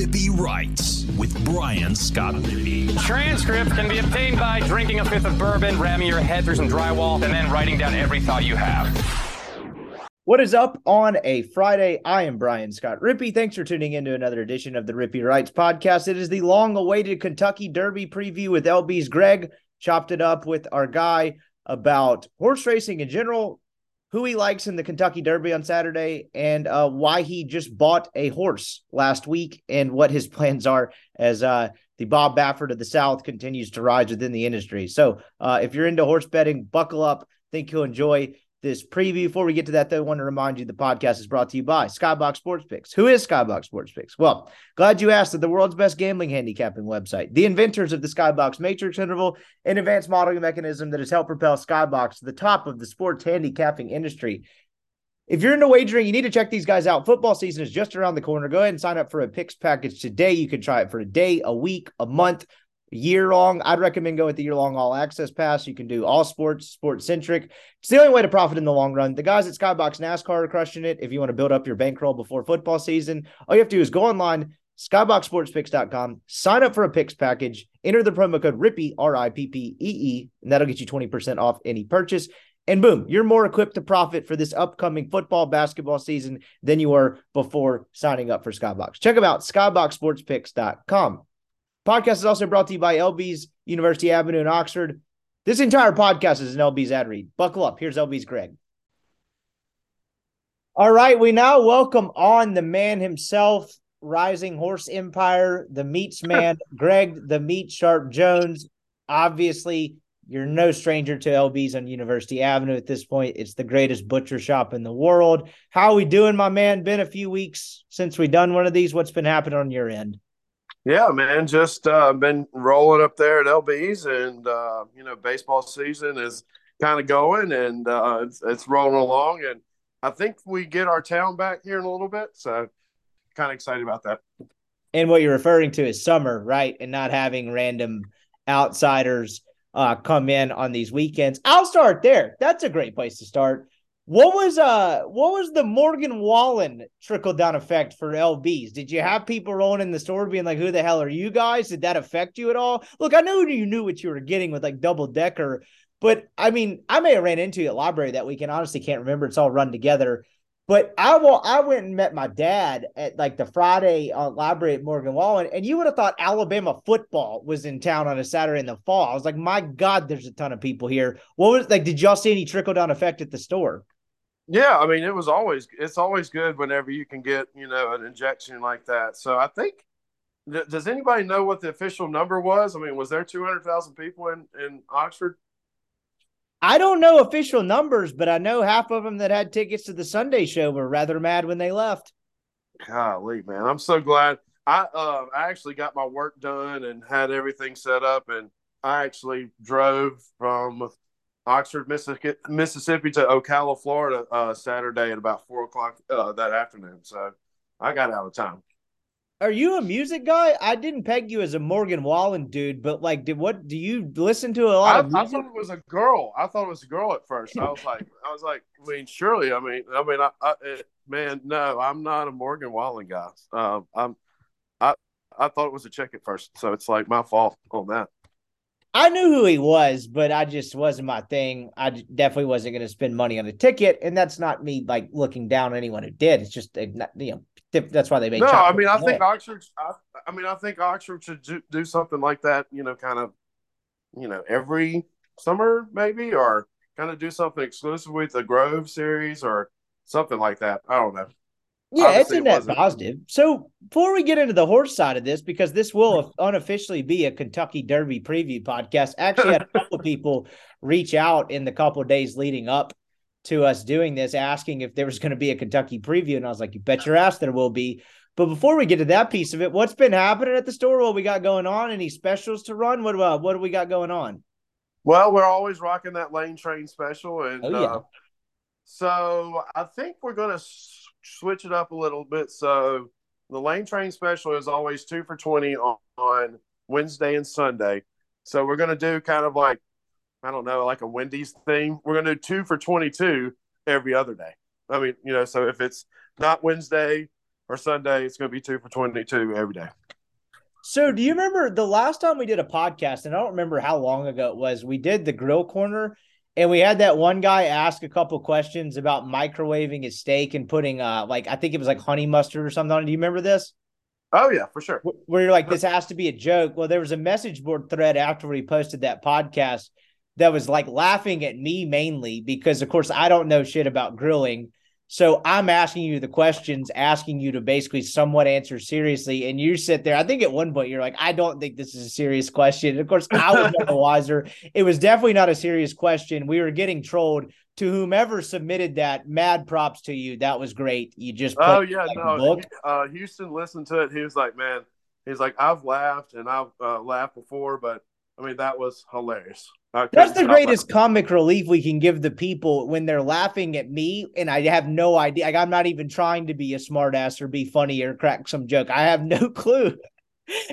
Rippy Writes with Brian Scott Rippy. Transcripts can be obtained by drinking a fifth of bourbon, ramming your head through some drywall, and then writing down every thought you have. What is up on a Friday? I am Brian Scott Rippy. Thanks for tuning in to another edition of the Rippy Writes podcast. It is the long awaited Kentucky Derby preview with LB's Greg. Chopped it up with our guy about horse racing in general, who he likes in the Kentucky Derby on Saturday, and uh, why he just bought a horse last week, and what his plans are as uh, the Bob Baffert of the South continues to rise within the industry. So, uh, if you're into horse betting, buckle up. Think you'll enjoy this preview. Before we get to that, though, I want to remind you the podcast is brought to you by Skybox Sports Picks. Who is Skybox Sports Picks? Well, glad you asked. That the world's best gambling handicapping website, the inventors of the Skybox Matrix interval, an advanced modeling mechanism that has helped propel Skybox to the top of the sports handicapping industry. If you're into wagering, you need to check these guys out. Football season is just around the corner. Go ahead and sign up for a picks package today. You can try it for a day, a week, a month year long. I'd recommend going with the year long all access pass. You can do all sports, sports centric. It's the only way to profit in the long run. The guys at Skybox NASCAR are crushing it. If you want to build up your bankroll before football season, all you have to do is go online, skyboxsportspicks.com, sign up for a picks package, enter the promo code RIPPY, R I P P E E, and that'll get you 20% off any purchase. And boom, you're more equipped to profit for this upcoming football basketball season than you were before signing up for Skybox. Check them out, skyboxsportspicks.com. Podcast is also brought to you by LB's University Avenue in Oxford. This entire podcast is an LB's ad read. Buckle up. Here's LB's Greg. All right, we now welcome on the man himself, rising horse empire, the meats man, Greg the Meat Sharp Jones. Obviously, you're no stranger to LB's on University Avenue at this point. It's the greatest butcher shop in the world. How are we doing, my man? Been a few weeks since we done one of these. What's been happening on your end? Yeah, man, just uh, been rolling up there at LB's, and uh, you know, baseball season is kind of going, and uh, it's, it's rolling along, and I think we get our town back here in a little bit, so kind of excited about that. And what you're referring to is summer, right? And not having random outsiders uh, come in on these weekends. I'll start there. That's a great place to start. What was uh what was the Morgan Wallen trickle down effect for LBs? Did you have people rolling in the store being like, "Who the hell are you guys?" Did that affect you at all? Look, I know you knew what you were getting with like double decker, but I mean, I may have ran into you at library that weekend. Honestly, can't remember. It's all run together. But I will. I went and met my dad at like the Friday uh, library at Morgan Wallen, and you would have thought Alabama football was in town on a Saturday in the fall. I was like, my God, there's a ton of people here. What was like? Did y'all see any trickle down effect at the store? Yeah, I mean, it was always it's always good whenever you can get you know an injection like that. So I think does anybody know what the official number was? I mean, was there two hundred thousand people in in Oxford? I don't know official numbers, but I know half of them that had tickets to the Sunday show were rather mad when they left. Golly, man, I'm so glad. I uh, I actually got my work done and had everything set up, and I actually drove from Oxford, Mississippi to Ocala, Florida, uh, Saturday at about four o'clock uh, that afternoon. So I got out of town. Are you a music guy? I didn't peg you as a Morgan Wallen dude, but like, did what? Do you listen to a lot I, of music? I thought it was a girl. I thought it was a girl at first. I was like, I was like, I mean, surely. I mean, I mean, I, I it, man, no, I'm not a Morgan Wallen guy. Um, I'm, I, I thought it was a chick at first, so it's like my fault on that. I knew who he was, but I just wasn't my thing. I definitely wasn't going to spend money on a ticket, and that's not me like looking down on anyone who did. It's just you know that's why they made. No, I mean I think Oxford. I, I, mean I think Oxford should do, do something like that. You know, kind of, you know, every summer maybe, or kind of do something exclusive with the Grove series or something like that. I don't know. Yeah, Obviously, it's a net positive. So before we get into the horse side of this, because this will unofficially be a Kentucky Derby preview podcast, actually had a couple of people reach out in the couple of days leading up to us doing this, asking if there was going to be a Kentucky preview, and I was like, "You bet your ass there will be." But before we get to that piece of it, what's been happening at the store? What we got going on? Any specials to run? What uh, what do we got going on? Well, we're always rocking that lane train special, and oh, yeah. uh, so I think we're going to switch it up a little bit. So the lane train special is always two for 20 on, on Wednesday and Sunday. So we're going to do kind of like, I don't know, like a Wendy's thing. We're going to do two for 22 every other day. I mean, you know, so if it's not Wednesday or Sunday, it's going to be two for 22 every day. So, do you remember the last time we did a podcast? And I don't remember how long ago it was. We did the grill corner, and we had that one guy ask a couple questions about microwaving his steak and putting, uh, like I think it was like honey mustard or something on it. Do you remember this? Oh yeah, for sure. Where you're like, this has to be a joke. Well, there was a message board thread after we posted that podcast that was like laughing at me mainly because, of course, I don't know shit about grilling. So I'm asking you the questions, asking you to basically somewhat answer seriously. And you sit there. I think at one point you're like, I don't think this is a serious question. And of course, I was the wiser. It was definitely not a serious question. We were getting trolled. To whomever submitted that, mad props to you. That was great. You just oh yeah, like no. Uh, Houston listened to it. He was like, man, he's like, I've laughed and I've uh, laughed before, but I mean that was hilarious. That's the greatest comic relief we can give the people when they're laughing at me and I have no idea. Like I'm not even trying to be a smartass or be funny or crack some joke. I have no clue.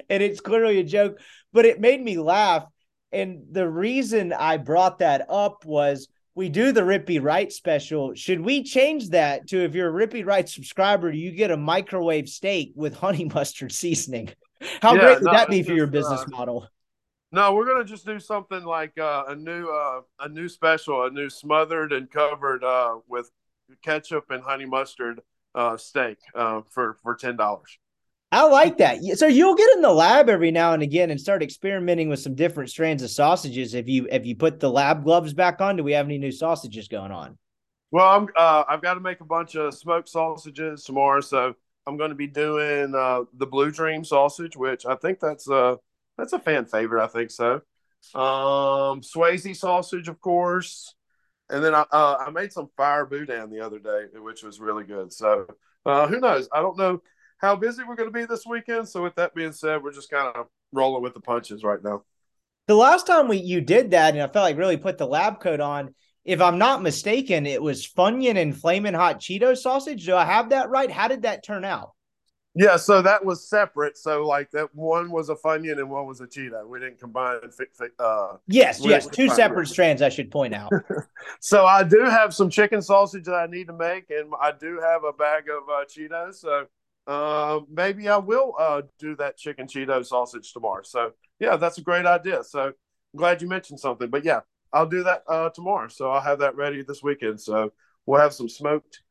and it's clearly a joke, but it made me laugh. And the reason I brought that up was we do the Rippy Wright special. Should we change that to if you're a Rippy Wright subscriber, you get a microwave steak with honey mustard seasoning? How yeah, great would no, that be for your business uh, model? No, we're gonna just do something like uh, a new uh, a new special, a new smothered and covered uh, with ketchup and honey mustard uh, steak uh, for for ten dollars. I like that. So you'll get in the lab every now and again and start experimenting with some different strands of sausages. If you if you put the lab gloves back on, do we have any new sausages going on? Well, I'm uh, I've got to make a bunch of smoked sausages tomorrow, so I'm going to be doing uh, the Blue Dream sausage, which I think that's uh that's a fan favorite. I think so. Um, Swayze sausage, of course, and then I uh, I made some fire boudin the other day, which was really good. So uh, who knows? I don't know how busy we're going to be this weekend. So with that being said, we're just kind of rolling with the punches right now. The last time we you did that, and I felt like really put the lab coat on. If I'm not mistaken, it was Funyun and Flamin' Hot Cheeto sausage. Do I have that right? How did that turn out? Yeah, so that was separate. So like that one was a Funyun and one was a Cheeto. We didn't combine. Uh, yes, yes, two separate strands. I should point out. so I do have some chicken sausage that I need to make, and I do have a bag of uh, Cheetos. So uh, maybe I will uh, do that chicken Cheeto sausage tomorrow. So yeah, that's a great idea. So I'm glad you mentioned something. But yeah, I'll do that uh, tomorrow. So I'll have that ready this weekend. So we'll have some smoked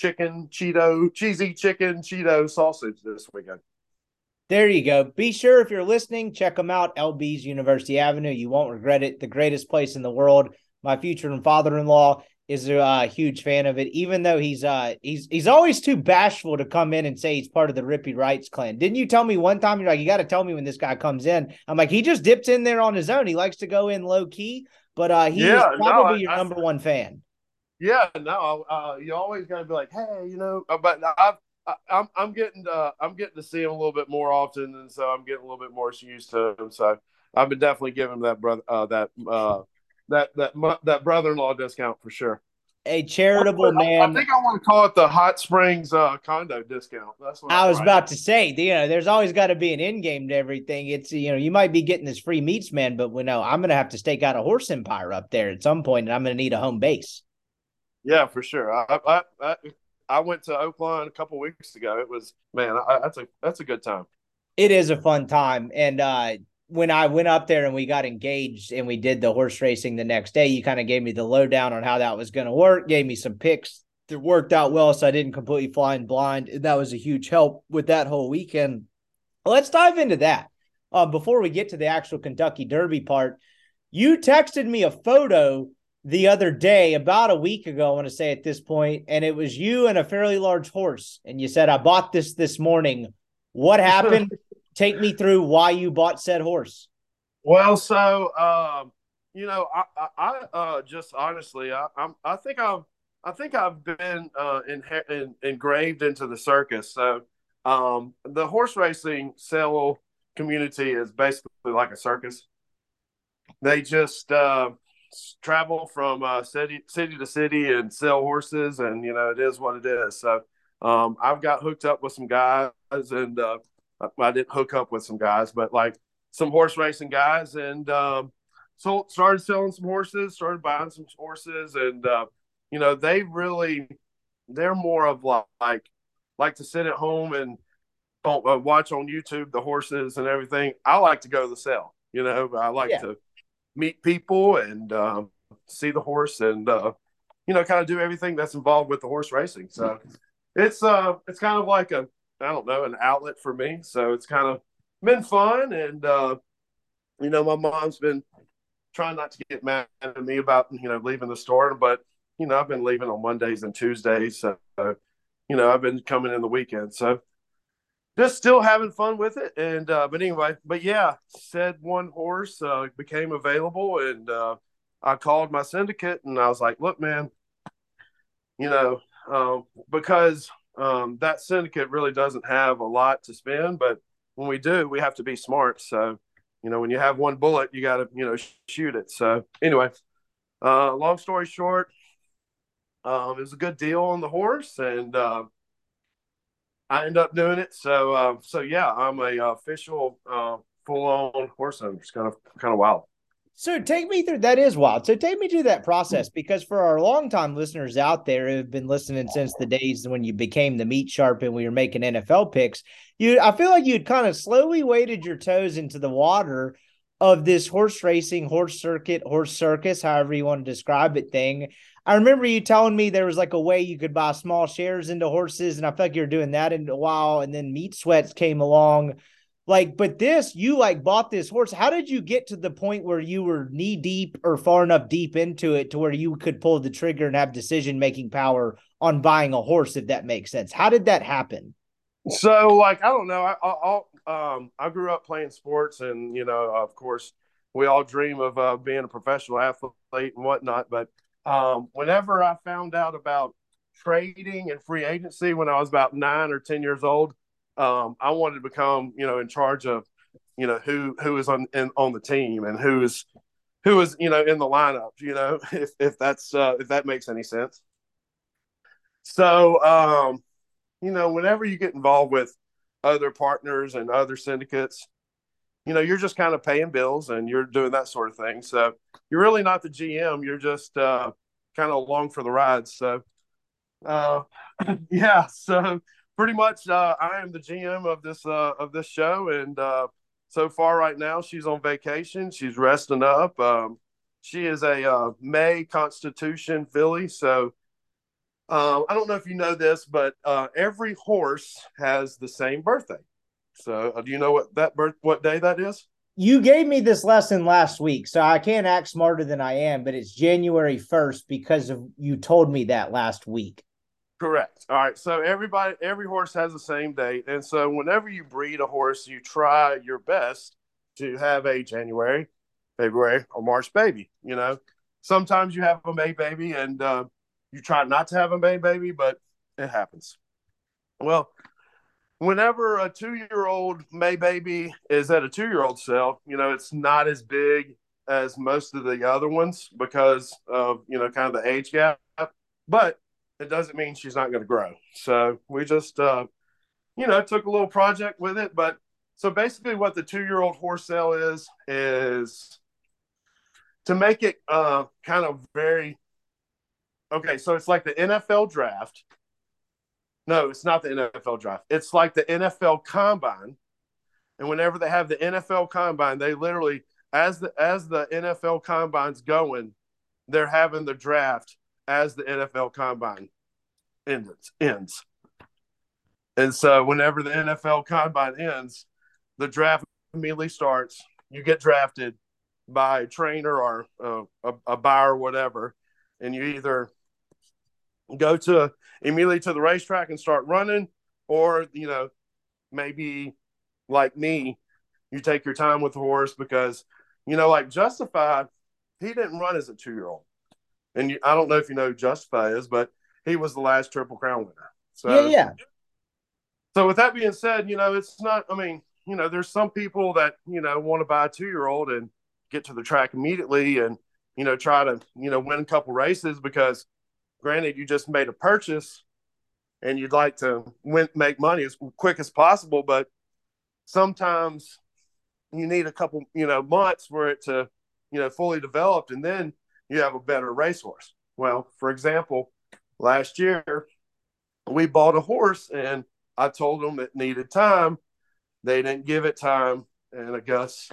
chicken Cheeto, cheesy chicken Cheeto sausage this weekend. There you go. Be sure if you're listening, check them out. LB's University Avenue. You won't regret it. The greatest place in the world. My future and father-in-law is a uh, huge fan of it, even though he's uh he's he's always too bashful to come in and say he's part of the Rippy Writes clan. Didn't you tell me one time you're like, you got to tell me when this guy comes in? I'm like, he just dips in there on his own. He likes to go in low key, but uh he's yeah, probably no, your I, number I, one fan. Yeah, no, uh, you always got to be like, hey, you know. Uh, but I've, I, I'm I'm getting to I'm getting to see him a little bit more often, and so I'm getting a little bit more used to him. So I've been definitely giving him that brother uh, that uh, that that that brother-in-law discount for sure. A charitable man. I think I want to call it the Hot Springs uh, condo discount. That's what I was about to say. You know, there's always got to be an end game to everything. It's you know, you might be getting this free meats man, but we know I'm going to have to stake out a horse empire up there at some point, and I'm going to need a home base. Yeah, for sure. I I, I, went to Oaklawn a couple weeks ago. It was man, I, that's a that's a good time. It is a fun time, and uh, when I went up there and we got engaged and we did the horse racing the next day, you kind of gave me the lowdown on how that was going to work. Gave me some picks that worked out well, so I didn't completely fly in blind. That was a huge help with that whole weekend. Let's dive into that. Um, before we get to the actual Kentucky Derby part, you texted me a photo the other day, about a week ago, I want to say at this point, and it was you and a fairly large horse. And you said, I bought this this morning. What happened? Take me through why you bought said horse. Well, so, um, you know, I, I, I uh, just honestly, I, I'm, I think I've, I think I've been uh, in, in, engraved into the circus. So, um, the horse racing sale community is basically like a circus. They just, uh, travel from uh, city city to city and sell horses, and you know it is what it is. So um, I've got hooked up with some guys, and uh, I didn't hook up with some guys, but like some horse racing guys, and um, so started selling some horses, started buying some horses, and uh, you know they really they're more of like like to sit at home and uh, watch on YouTube the horses and everything. I like to go to the sale. You know, I like yeah. to meet people and um, see the horse and uh, you know kind of do everything that's involved with the horse racing. So it's uh it's kind of like a I don't know an outlet for me. So it's kind of been fun and uh, you know my mom's been trying not to get mad at me about you know leaving the store, but you know I've been leaving on Mondays and Tuesdays. So you know I've been coming in the weekend. So just still having fun with it. And uh, but anyway, but yeah, said one horse uh, became available, and uh, I called my syndicate, and I was like, "Look, man, you know, um, because um, that syndicate really doesn't have a lot to spend, but when we do, we have to be smart. So, you know, when you have one bullet, you got to you know shoot it. So anyway, uh, long story short, um, it was a good deal on the horse, and uh, I end up doing it. So, uh, so yeah, I'm a uh, official uh, full on horse owner. It's kind of kind of wild. So take me through that is wild. So take me through that process because for our longtime listeners out there who have been listening since the days when you became the meat sharp and we were making NFL picks, you I feel like you'd kind of slowly waded your toes into the water of this horse racing, horse circuit, horse circus, however you want to describe it thing. I remember you telling me there was like a way you could buy small shares into horses, and I felt like you were doing that in a while. And then Meat Sweats came along. Like, but this, you like bought this horse. How did you get to the point where you were knee deep or far enough deep into it to where you could pull the trigger and have decision making power on buying a horse, if that makes sense? How did that happen? So, like, I don't know. I, I, um, I grew up playing sports, and you know, of course, we all dream of uh, being a professional athlete and whatnot. But um, whenever I found out about trading and free agency when I was about nine or ten years old, um, I wanted to become, you know, in charge of, you know, who who is on in, on the team and who is who is, you know, in the lineup. You know, if if that's uh, if that makes any sense. So, um, you know, whenever you get involved with other partners and other syndicates, you know, you're just kind of paying bills and you're doing that sort of thing. So you're really not the GM. You're just uh, kind of along for the ride. So, uh, yeah. So pretty much, uh, I am the GM of this uh, of this show, and uh, so far right now, she's on vacation. She's resting up. Um, she is a uh, May Constitution filly so. Uh, I don't know if you know this, but uh, every horse has the same birthday. So, uh, do you know what that birth what day that is? You gave me this lesson last week, so I can't act smarter than I am, but it's January 1st because of you told me that last week. Correct. All right. So everybody every horse has the same date. And so whenever you breed a horse, you try your best to have a January, February, or March baby. You know, sometimes you have a May baby and uh, you try not to have a May baby, but it happens. Well, whenever a two year old May baby is at a two year old cell, you know, it's not as big as most of the other ones because of, you know, kind of the age gap. But it doesn't mean she's not going to grow. So we just, uh, you know, took a little project with it. But so basically, what the two year old horse cell is, is to make it uh, kind of very okay. So it's like the NFL draft, no, it's not the NFL draft. It's like the NFL combine. And whenever they have the NFL combine, they literally as the as the NFL combine's going, they're having the draft as the NFL combine ends ends. And so whenever the NFL combine ends, the draft immediately starts. You get drafted by a trainer or uh, a, a buyer or whatever, and you either go to immediately to the racetrack and start running, or you know, maybe like me, you take your time with the horse because you know, like Justified, he didn't run as a two year old, and you, I don't know if you know who Justify is, but he was the last Triple Crown winner. So yeah, yeah. So with that being said, you know, it's not. I mean, you know, there's some people that you know want to buy a two year old and get to the track immediately and you know try to you know win a couple races because granted you just made a purchase and you'd like to win, make money as quick as possible but sometimes you need a couple you know months for it to you know fully developed and then you have a better racehorse well for example last year we bought a horse and I told them it needed time. They didn't give it time. And I guess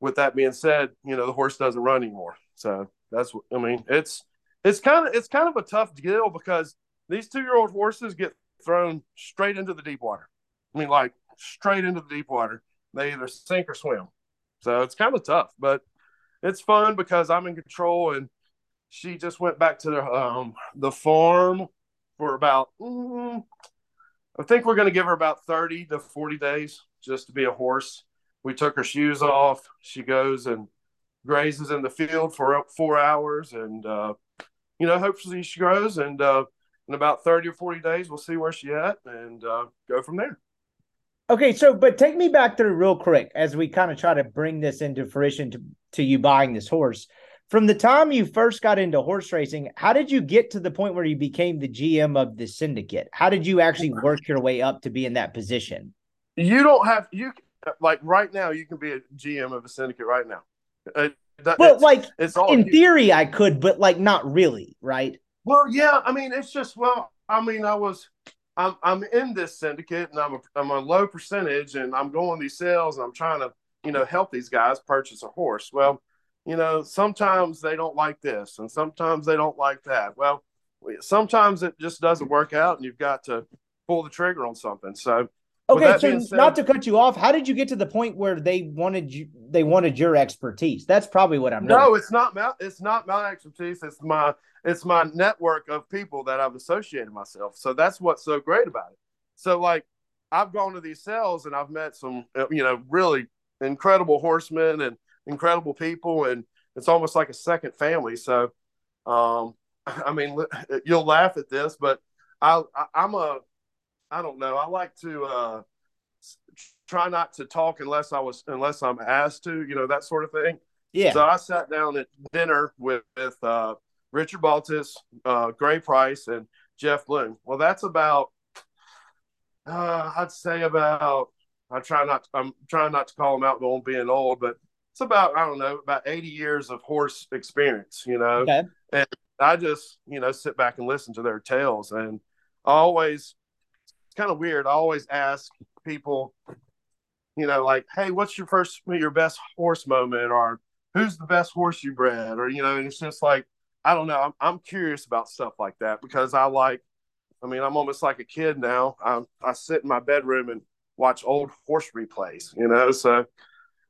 with that being said, you know, the horse doesn't run anymore. So that's what I mean. It's it's kind of it's kind of a tough deal because these two year old horses get thrown straight into the deep water. I mean, like straight into the deep water. They either sink or swim. So it's kind of tough, but it's fun because I'm in control. And she just went back to the um, the farm for about. Mm, I think we're going to give her about 30 to 40 days just to be a horse. We took her shoes off. She goes and grazes in the field for four hours, and uh, you know, hopefully she grows. And uh, in about 30 or 40 days, we'll see where she at and uh, go from there. Okay, so but take me back through real quick as we kind of try to bring this into fruition to, to you buying this horse. From the time you first got into horse racing, how did you get to the point where you became the GM of the syndicate? How did you actually work your way up to be in that position? You don't have you like right now. You can be a GM of a syndicate right now. Uh, that, well, it's, like it's all in theory, I could, but like not really, right? Well, yeah. I mean, it's just well. I mean, I was I'm I'm in this syndicate and I'm a, I'm a low percentage and I'm going these sales and I'm trying to you know help these guys purchase a horse. Well, you know sometimes they don't like this and sometimes they don't like that. Well, sometimes it just doesn't work out and you've got to pull the trigger on something. So okay, so said, not to cut you off, how did you get to the point where they wanted you they wanted your expertise? That's probably what I'm. No, it's not my it's not my expertise. It's my it's my network of people that I've associated myself. So that's what's so great about it. So like I've gone to these sales and I've met some uh, you know really incredible horsemen and incredible people and it's almost like a second family. So um I mean you'll laugh at this but I, I I'm a I don't know. I like to uh try not to talk unless I was unless I'm asked to, you know, that sort of thing. Yeah. So I sat down at dinner with, with uh, Richard Baltas, uh, Gray Price, and Jeff Bloom. Well, that's about, uh, I'd say about, I try not, to, I'm trying not to call them out on being old, but it's about, I don't know, about 80 years of horse experience, you know? Okay. And I just, you know, sit back and listen to their tales. And I always, kind of weird. I always ask people, you know, like, hey, what's your first, your best horse moment? Or who's the best horse you bred? Or, you know, it's just like, I don't know. I'm, I'm curious about stuff like that because I like, I mean, I'm almost like a kid now. I, I sit in my bedroom and watch old horse replays, you know? So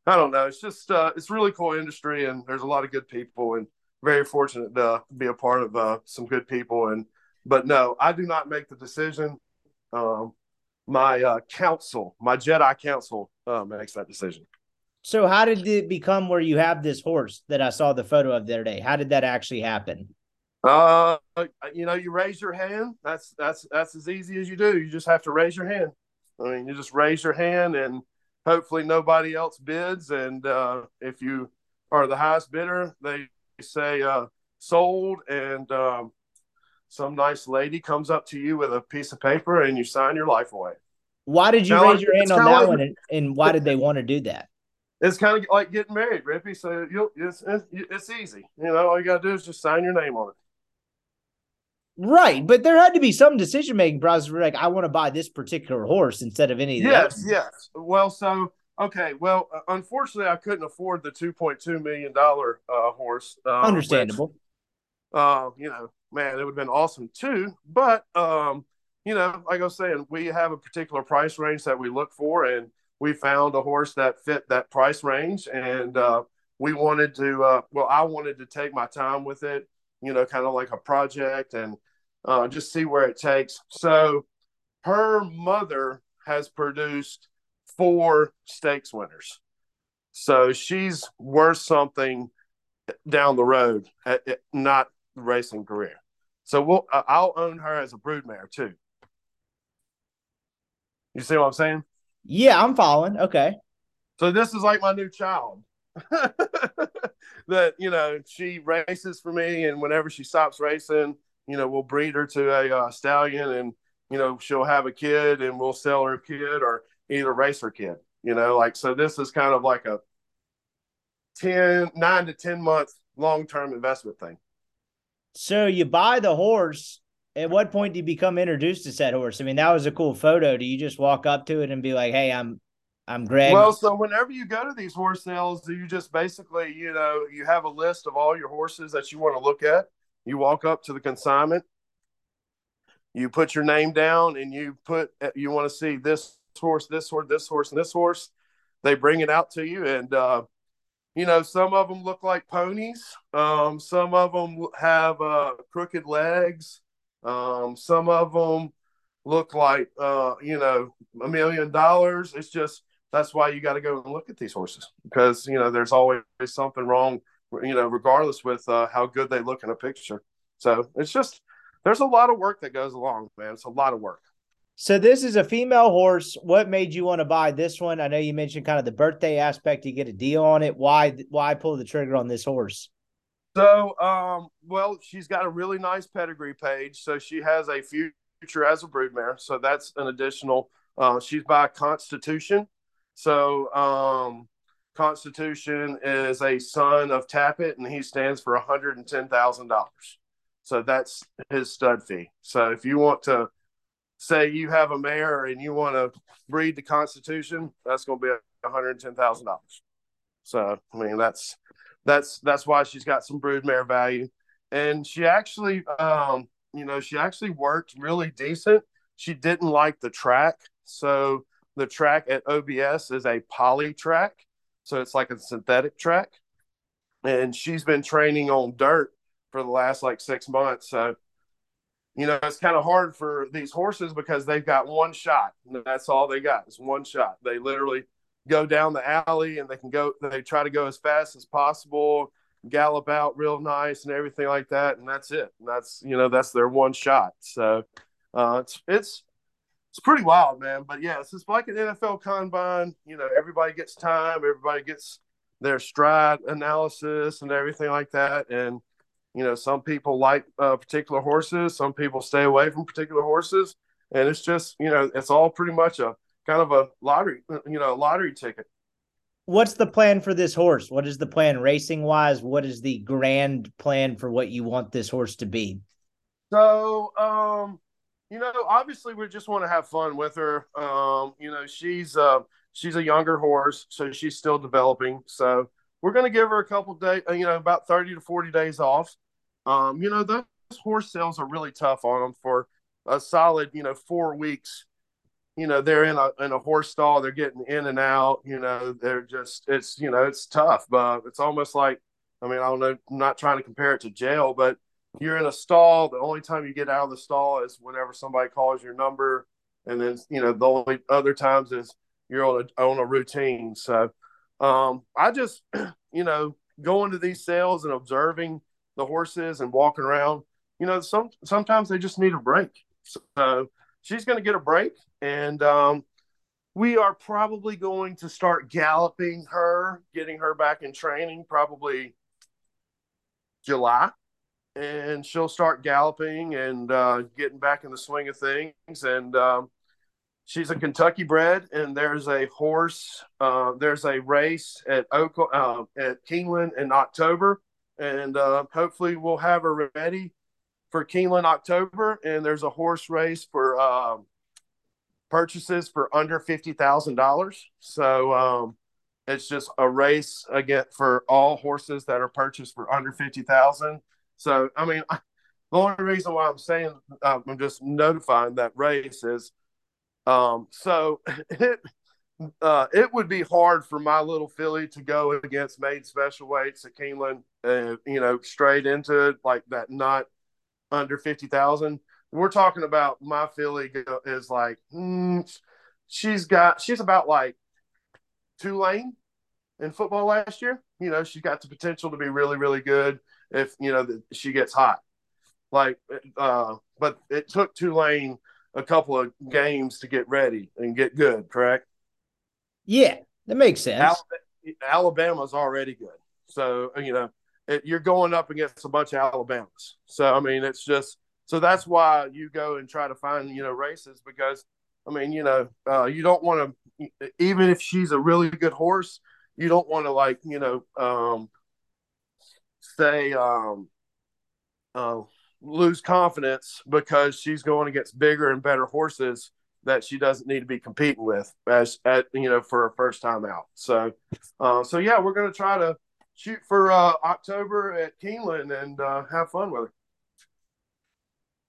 I don't know. It's just, uh, it's really cool industry and there's a lot of good people and very fortunate to be a part of uh, some good people. And, but no, I do not make the decision. Um, my uh, council, my Jedi council uh, makes that decision. So how did it become where you have this horse that I saw the photo of the other day? How did that actually happen? Uh, you know, you raise your hand. That's that's that's as easy as you do. You just have to raise your hand. I mean, you just raise your hand, and hopefully nobody else bids. And uh, if you are the highest bidder, they say uh, sold, and um, some nice lady comes up to you with a piece of paper, and you sign your life away. Why did you now, raise your hand on that like, one, and, and why did they want to do that? it's kind of like getting married, Rippy. So you'll it's, it's easy. You know, all you gotta do is just sign your name on it. Right, but there had to be some decision making process. Where like, I want to buy this particular horse instead of any. Of yes, yes. Well, so okay. Well, uh, unfortunately, I couldn't afford the two point two million dollar uh, horse. Uh, Understandable. Which, uh, you know, man, it would have been awesome too. But um, you know, like I was saying, we have a particular price range that we look for, and we found a horse that fit that price range and uh, we wanted to uh, well i wanted to take my time with it you know kind of like a project and uh, just see where it takes so her mother has produced four stakes winners so she's worth something down the road at, at not racing career so we'll i'll own her as a broodmare too you see what i'm saying yeah, I'm following. Okay. So this is like my new child. that you know she races for me, and whenever she stops racing, you know we'll breed her to a uh, stallion, and you know she'll have a kid, and we'll sell her kid or either race her kid. You know, like so. This is kind of like a 10, 9 to ten month long term investment thing. So you buy the horse at what point do you become introduced to said horse? I mean, that was a cool photo. Do you just walk up to it and be like, "Hey, I'm I'm Greg"? Well, so whenever you go to these horse sales, you just basically, you know, you have a list of all your horses that you want to look at. You walk up to the consignment, you put your name down, and you put you want to see this horse, this horse, this horse, and this horse. They bring it out to you, and uh, you know, some of them look like ponies. Um, some of them have uh, crooked legs. Um, some of them look like, uh, you know, a million dollars. It's just that's why you got to go and look at these horses because you know there's always something wrong. You know, regardless with uh, how good they look in a picture. So it's just there's a lot of work that goes along, man. It's a lot of work. So this is a female horse. What made you want to buy this one? I know you mentioned kind of the birthday aspect. You get a deal on it. Why? Why pull the trigger on this horse? So, um, well, she's got a really nice pedigree page. So she has a future as a broodmare. So that's an additional. Uh, she's by Constitution. So, um, Constitution is a son of Tapit, and he stands for one hundred and ten thousand dollars. So that's his stud fee. So if you want to say you have a mare and you want to breed the Constitution, that's going to be one hundred ten thousand dollars. So I mean that's that's that's why she's got some broodmare value, and she actually, um, you know, she actually worked really decent. She didn't like the track, so the track at OBS is a poly track, so it's like a synthetic track, and she's been training on dirt for the last like six months. So you know, it's kind of hard for these horses because they've got one shot. That's all they got is one shot. They literally go down the alley and they can go, they try to go as fast as possible, gallop out real nice and everything like that. And that's it. And that's, you know, that's their one shot. So uh, it's, it's, it's pretty wild, man. But yeah, it's like an NFL combine. You know, everybody gets time, everybody gets their stride analysis and everything like that. And, you know, some people like uh, particular horses, some people stay away from particular horses, and it's just you know, it's all pretty much a kind of a lottery, you know, lottery ticket. What's the plan for this horse? What is the plan racing wise? What is the grand plan for what you want this horse to be? So, um, you know, obviously we just want to have fun with her. Um, you know, she's uh she's a younger horse, so she's still developing. So we're going to give her a couple days, uh, you know, about 30 to 40 days off. Um, you know, those horse sales are really tough on them for a solid, you know, four weeks. You know, they're in a in a horse stall, they're getting in and out, you know, they're just it's you know, it's tough, but it's almost like I mean, I don't know, I'm not trying to compare it to jail, but you're in a stall. The only time you get out of the stall is whenever somebody calls your number, and then you know the only other times is you're on a on a routine. So um, I just you know going to these sales and observing the horses and walking around. You know, some sometimes they just need a break. So she's going to get a break, and um, we are probably going to start galloping her, getting her back in training, probably July, and she'll start galloping and uh, getting back in the swing of things. And um, she's a Kentucky bred, and there's a horse. Uh, there's a race at Oak uh, at Keeneland in October and uh, hopefully we'll have her ready for Keeneland October. And there's a horse race for um, purchases for under fifty thousand dollars. So um, it's just a race again for all horses that are purchased for under fifty thousand. So I mean, the only reason why I'm saying uh, I'm just notifying that race is um, so it uh, it would be hard for my little filly to go against maiden special weights at Keeneland, uh, you know, straight into it like that, not under 50,000. We're talking about my filly is like, mm, she's got, she's about like Tulane in football last year. You know, she's got the potential to be really, really good if, you know, the, she gets hot. Like, uh, but it took Tulane a couple of games to get ready and get good, correct? Yeah, that makes sense. Alabama's already good. So, you know, it, you're going up against a bunch of Alabamas. So, I mean, it's just so that's why you go and try to find, you know, races because, I mean, you know, uh, you don't want to, even if she's a really good horse, you don't want to, like, you know, um, say, um, uh, lose confidence because she's going against bigger and better horses that she doesn't need to be competing with as at you know for her first time out. So, uh, so yeah, we're going to try to shoot for uh, October at Keeneland and uh, have fun with her.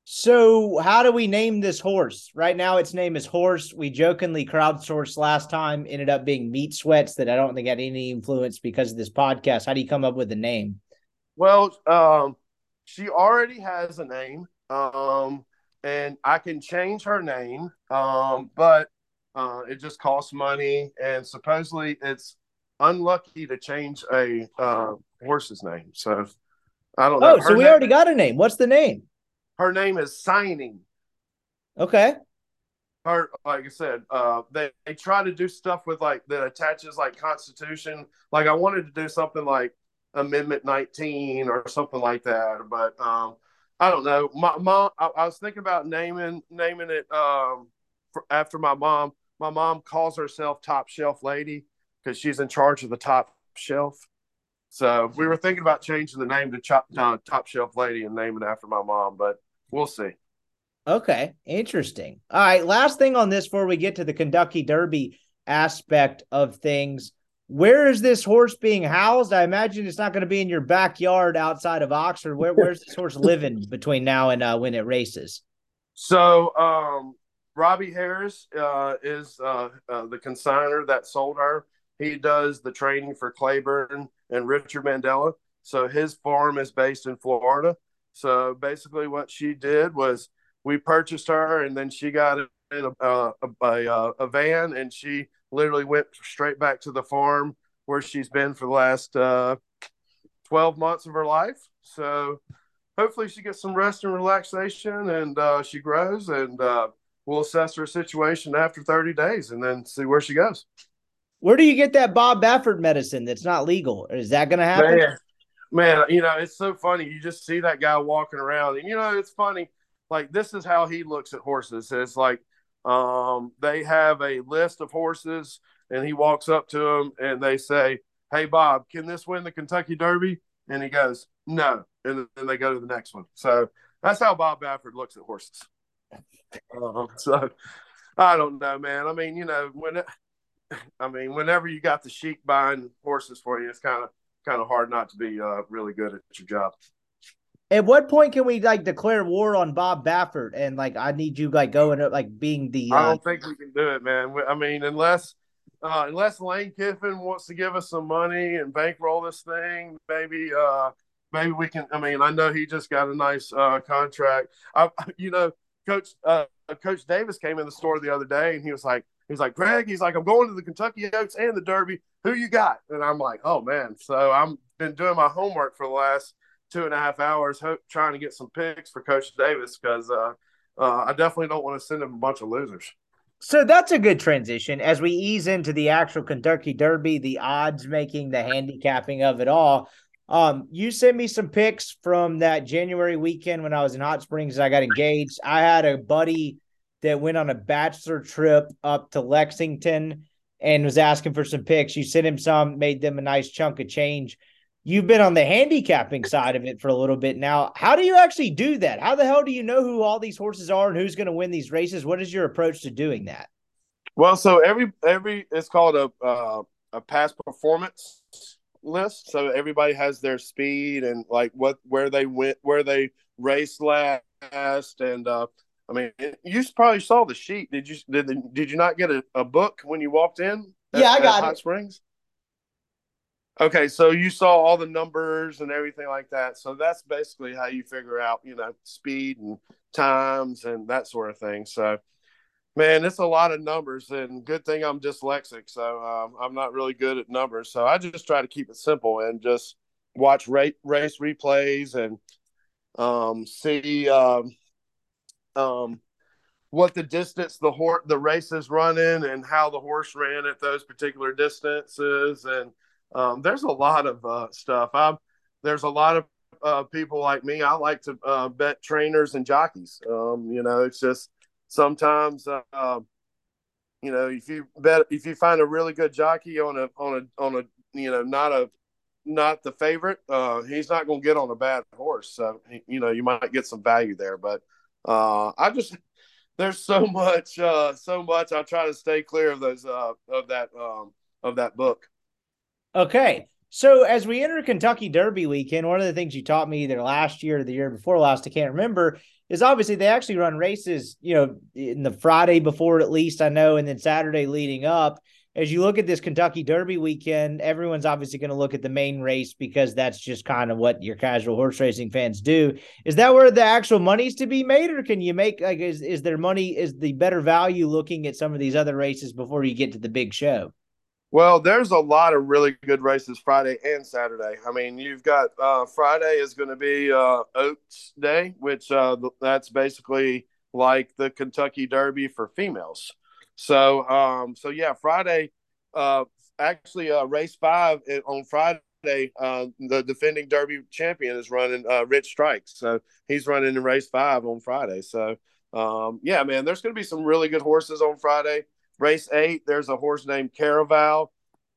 So, how do we name this horse? Right now, its name is Horse. We jokingly crowdsourced last time, ended up being Meat Sweats that I don't think had any influence because of this podcast. How do you come up with the name? Well, um, she already has a name, um, and I can change her name, um, but uh, it just costs money, and supposedly it's unlucky to change a uh, horse's name. So, I don't know. Oh, so we name, already got a name. What's the name? her name is Signing. Okay. Her, like I said, uh, they, they try to do stuff with like that attaches like Constitution. Like I wanted to do something like Amendment 19 or something like that, but um, I don't know. My mom, I, I, was thinking about naming naming it um, for, after my mom. My mom calls herself Top Shelf Lady because she's in charge of the top shelf. So we were thinking about changing the name to Chop, uh, Top Shelf Lady and naming it after my mom, but We'll see. Okay, interesting. All right, last thing on this before we get to the Kentucky Derby aspect of things. Where is this horse being housed? I imagine it's not going to be in your backyard outside of Oxford. Where, where's this horse living between now and uh, when it races? So, um, Robbie Harris uh, is uh, uh the consigner that sold her. He does the training for Claiborne and Richard Mandella. So his farm is based in Florida. So basically, what she did was we purchased her, and then she got in a, a, a, a van, and she literally went straight back to the farm where she's been for the last uh, 12 months of her life. So hopefully, she gets some rest and relaxation, and uh, she grows, and uh, we'll assess her situation after 30 days, and then see where she goes. Where do you get that Bob Baffert medicine that's not legal? Is that going to happen? Man, man, you know, it's so funny. You just see that guy walking around, and you know, it's funny. Like this is how he looks at horses. It's like um, they have a list of horses, and he walks up to them, and they say, "Hey, Bob, can this win the Kentucky Derby?" And he goes, "No," and then they go to the next one. So that's how Bob Baffert looks at horses. Um, so I don't know, man. I mean, you know, when I mean, whenever you got the sheik buying horses for you, it's kind of kind of hard not to be uh, really good at your job. At what point can we like declare war on Bob Baffert and like I need you like going up like being the? Uh... I don't think we can do it, man. I mean, unless uh, unless Lane Kiffin wants to give us some money and bankroll this thing, maybe uh, maybe we can. I mean, I know he just got a nice uh, contract. I, you know, Coach uh, Coach Davis came in the store the other day and he was like, He's like, Greg, he's like, I'm going to the Kentucky Oaks and the Derby. Who you got? And I'm like, oh man. So I'm been doing my homework for the last two and a half hours, hope, trying to get some picks for Coach Davis because uh, uh, I definitely don't want to send him a bunch of losers. So that's a good transition as we ease into the actual Kentucky Derby, the odds making, the handicapping of it all. Um, you sent me some picks from that January weekend when I was in Hot Springs. I got engaged. I had a buddy that went on a bachelor trip up to Lexington and was asking for some picks. You sent him some, made them a nice chunk of change. You've been on the handicapping side of it for a little bit now. How do you actually do that? How the hell do you know who all these horses are and who's going to win these races? What is your approach to doing that? Well, so every every it's called a uh, a past performance list. So everybody has their speed and like what where they went, where they raced last, and uh, I mean, you probably saw the sheet. Did you did did you not get a, a book when you walked in? At, yeah, I got Hot it. Springs. Okay, so you saw all the numbers and everything like that. So that's basically how you figure out, you know, speed and times and that sort of thing. So, man, it's a lot of numbers, and good thing I'm dyslexic, so um, I'm not really good at numbers. So I just try to keep it simple and just watch race replays and um, see um, um, what the distance the horse the race is running and how the horse ran at those particular distances and um, there's a lot of uh, stuff i'm there's a lot of uh, people like me i like to uh, bet trainers and jockeys um, you know it's just sometimes uh, um, you know if you bet if you find a really good jockey on a on a on a you know not a not the favorite. Uh, he's not going to get on a bad horse, so you know you might get some value there. But uh, I just there's so much, so much. I try to stay clear of those of that um, of that book. Okay, so as we enter Kentucky Derby weekend, one of the things you taught me either last year or the year before last, I can't remember, is obviously they actually run races, you know, in the Friday before at least I know, and then Saturday leading up. As you look at this Kentucky Derby weekend, everyone's obviously going to look at the main race because that's just kind of what your casual horse racing fans do. Is that where the actual money's to be made, or can you make like is is there money? Is the better value looking at some of these other races before you get to the big show? Well, there's a lot of really good races Friday and Saturday. I mean, you've got uh, Friday is going to be uh, Oaks Day, which uh, that's basically like the Kentucky Derby for females. So, um, so yeah, Friday, uh, actually, uh, race five on Friday, uh, the defending Derby champion is running uh, Rich Strikes. So he's running in race five on Friday. So, um, yeah, man, there's going to be some really good horses on Friday. Race eight, there's a horse named Caravel.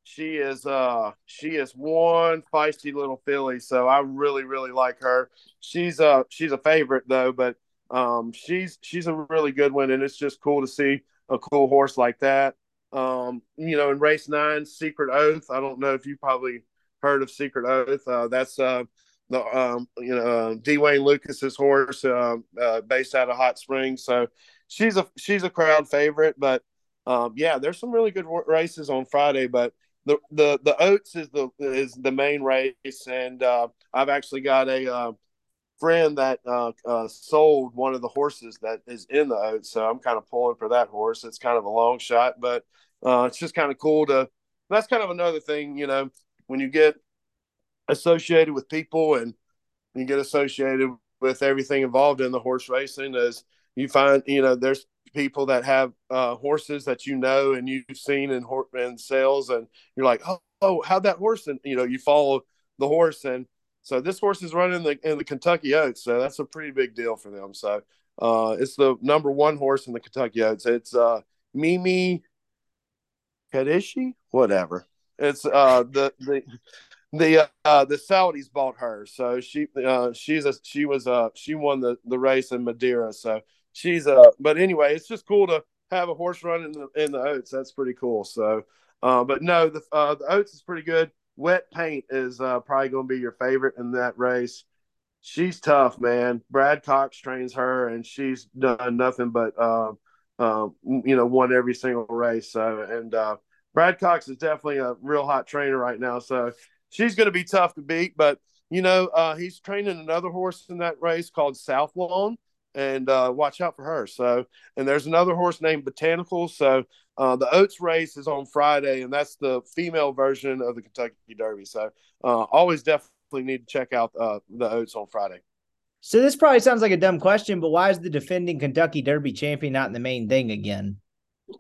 She is uh she is one feisty little filly, so I really really like her. She's a she's a favorite though, but um she's she's a really good one, and it's just cool to see a cool horse like that. Um, you know, in race nine, Secret Oath. I don't know if you probably heard of Secret Oath. Uh, that's uh the um you know uh, D Lukas's horse, uh, uh, based out of Hot Springs. So she's a she's a crowd favorite, but um, yeah, there's some really good races on Friday, but the the the Oaks is the is the main race, and uh, I've actually got a uh, friend that uh, uh, sold one of the horses that is in the Oaks, so I'm kind of pulling for that horse. It's kind of a long shot, but uh, it's just kind of cool to. That's kind of another thing, you know, when you get associated with people and you get associated with everything involved in the horse racing, as you find, you know, there's people that have uh, horses that you know and you've seen in, in sales, and you're like, oh, oh, how'd that horse? And you know, you follow the horse, and so this horse is running the in the Kentucky Oaks, so that's a pretty big deal for them. So uh, it's the number one horse in the Kentucky Oaks. It's uh, Mimi Kadishi, whatever. It's uh, the the the uh, the Saudis bought her, so she uh, she's a she was uh she won the the race in Madeira, so she's uh but anyway, it's just cool to have a horse run in the in the oaks. That's pretty cool. So, uh, but no, the uh, the oaks is pretty good. Wet paint is uh, probably going to be your favorite in that race. She's tough, man. Brad Cox trains her, and she's done nothing but uh, uh, you know won every single race. So, and uh, Brad Cox is definitely a real hot trainer right now. So she's going to be tough to beat. But you know, uh, he's training another horse in that race called Southlawn and uh, watch out for her. So, and there's another horse named Botanical. So, uh, the Oaks race is on Friday, and that's the female version of the Kentucky Derby. So, uh, always definitely need to check out uh, the Oaks on Friday. So, this probably sounds like a dumb question, but why is the defending Kentucky Derby champion not in the main thing again?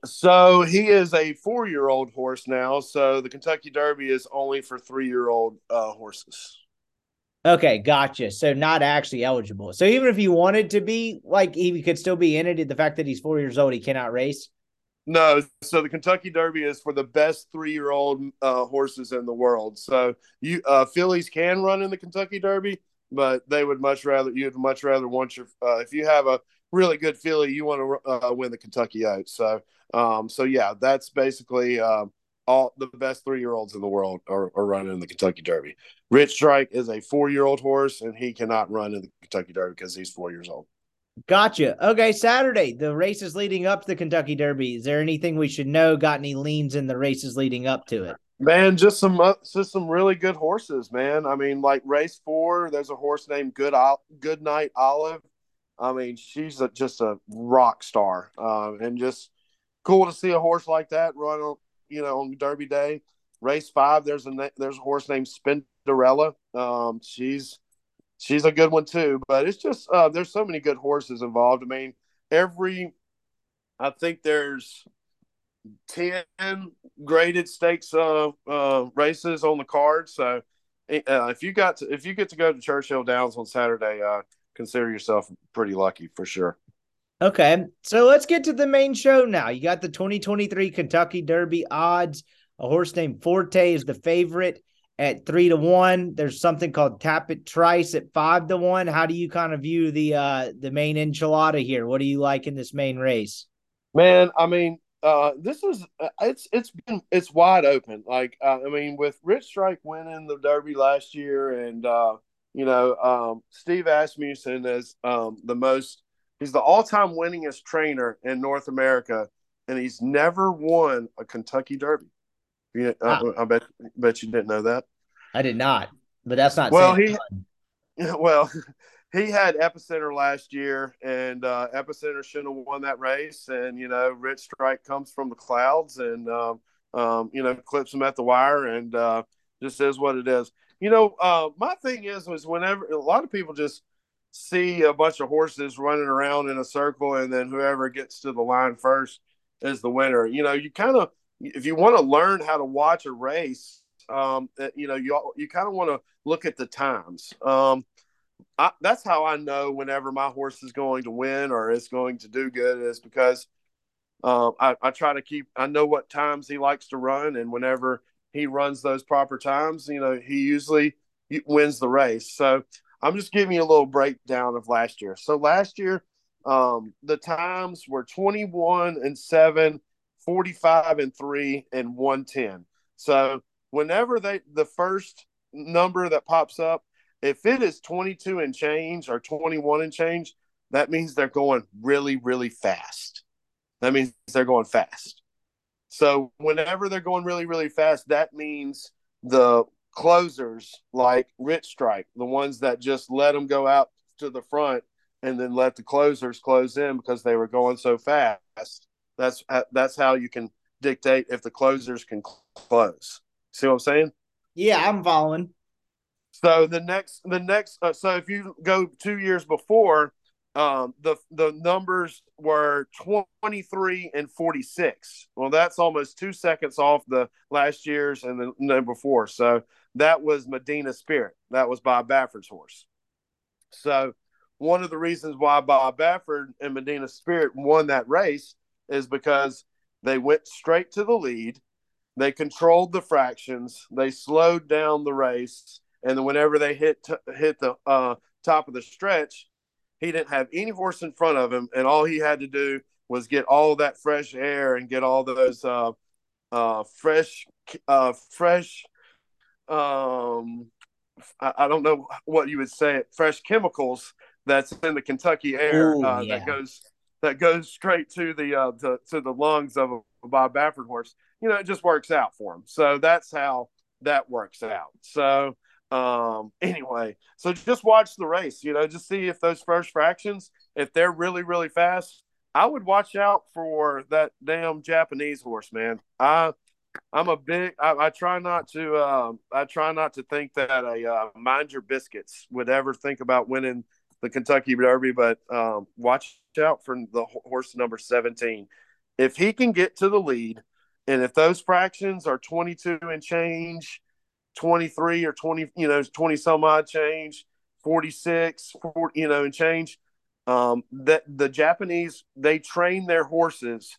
So he is a four-year-old horse now. So the Kentucky Derby is only for three-year-old uh, horses. Okay, gotcha. So not actually eligible. So even if he wanted to be, like, he could still be in it. The fact that he's four years old, he cannot race. No, so the Kentucky Derby is for the best three-year-old uh, horses in the world. So you uh, fillies can run in the Kentucky Derby, but they would much rather you'd much rather want your uh, if you have a really good filly, you want to uh, win the Kentucky Oaks. So, um, so yeah, that's basically um, all the best three year olds in the world are, are, running in the Kentucky Derby. Rich Strike is a four year old horse, and he cannot run in the Kentucky Derby because he's four years old. Gotcha. Okay, Saturday, the races leading up to the Kentucky Derby. Is there anything we should know? Got any leans in the races leading up to it? Man, just some uh, just some really good horses, man. I mean, like race four, there's a horse named Good Goodnight Olive. I mean, she's a, just a rock star, uh, and just cool to see a horse like that run on you know, on Derby Day. Race five, there's a there's a horse named Spendarella. Um, she's she's a good one too. But it's just uh, there's so many good horses involved. I mean, every I think there's ten graded stakes uh, uh, races on the card. So uh, if you got to, if you get to go to Churchill Downs on Saturday, uh, consider yourself pretty lucky for sure. Okay, so let's get to the main show now. You got the 2023 Kentucky Derby odds. A horse named Forte is the favorite at three to one. There's something called Tapit Trice at five to one. How do you kind of view the uh the main enchilada here? What do you like in this main race? Man, I mean, uh, this is uh, it's it's been it's wide open. Like uh, I mean, with Rich Strike winning the Derby last year, and uh, you know, um, Steve Asmussen is um, the most he's the all time winningest trainer in North America, and he's never won a Kentucky Derby. Yeah, I, I, bet bet you didn't know that. I did not, but that's not well. He well, he had Epicenter last year, and uh, Epicenter shouldn't have won that race. And you know, Rich Strike comes from the clouds, and um, um, you know, clips him at the wire, and uh, just is what it is. You know, uh, my thing is was whenever a lot of people just see a bunch of horses running around in a circle, and then whoever gets to the line first is the winner. You know, you kind of if you want to learn how to watch a race, um, you know, you you kind of want to look at the times. Um, I, that's how I know whenever my horse is going to win or is going to do good is because um, I, I, try to keep. I know what times he likes to run, and whenever he runs those proper times, you know, he usually wins the race. So I'm just giving you a little breakdown of last year. So last year, um, the times were 21 and 7, 45 and 3, and 110. So whenever they the first number that pops up if it is 22 and change or 21 and change, that means they're going really, really fast. That means they're going fast. So whenever they're going really, really fast, that means the closers like Rich Strike, the ones that just let them go out to the front and then let the closers close in because they were going so fast. That's that's how you can dictate if the closers can close. See what I'm saying? Yeah, I'm following. So the next, the next, uh, so if you go two years before, um, the the numbers were 23 and 46. Well, that's almost two seconds off the last year's and the number four. So that was Medina Spirit. That was Bob Baffert's horse. So one of the reasons why Bob Baffert and Medina Spirit won that race is because they went straight to the lead. They controlled the fractions. They slowed down the race and then whenever they hit t- hit the uh, top of the stretch, he didn't have any horse in front of him, and all he had to do was get all that fresh air and get all those uh, uh, fresh uh, fresh. Um, I, I, don't know what you would say, fresh chemicals that's in the Kentucky air Ooh, uh, yeah. that goes that goes straight to the uh, to, to the lungs of a Bob Baffert horse. You know, it just works out for him. So that's how that works out. So um, anyway, so just watch the race, you know, just see if those first fractions, if they're really, really fast. I would watch out for that damn Japanese horse, man. I I'm a big. I, I try not to. Uh, I try not to think that a uh, mind your biscuits would ever think about winning the Kentucky Derby, but um, watch out for the horse number 17. If he can get to the lead, and if those fractions are 22 and change, 23 or 20, you know, 20 some odd change, 46, 40, you know, and change. Um, that the Japanese, they train their horses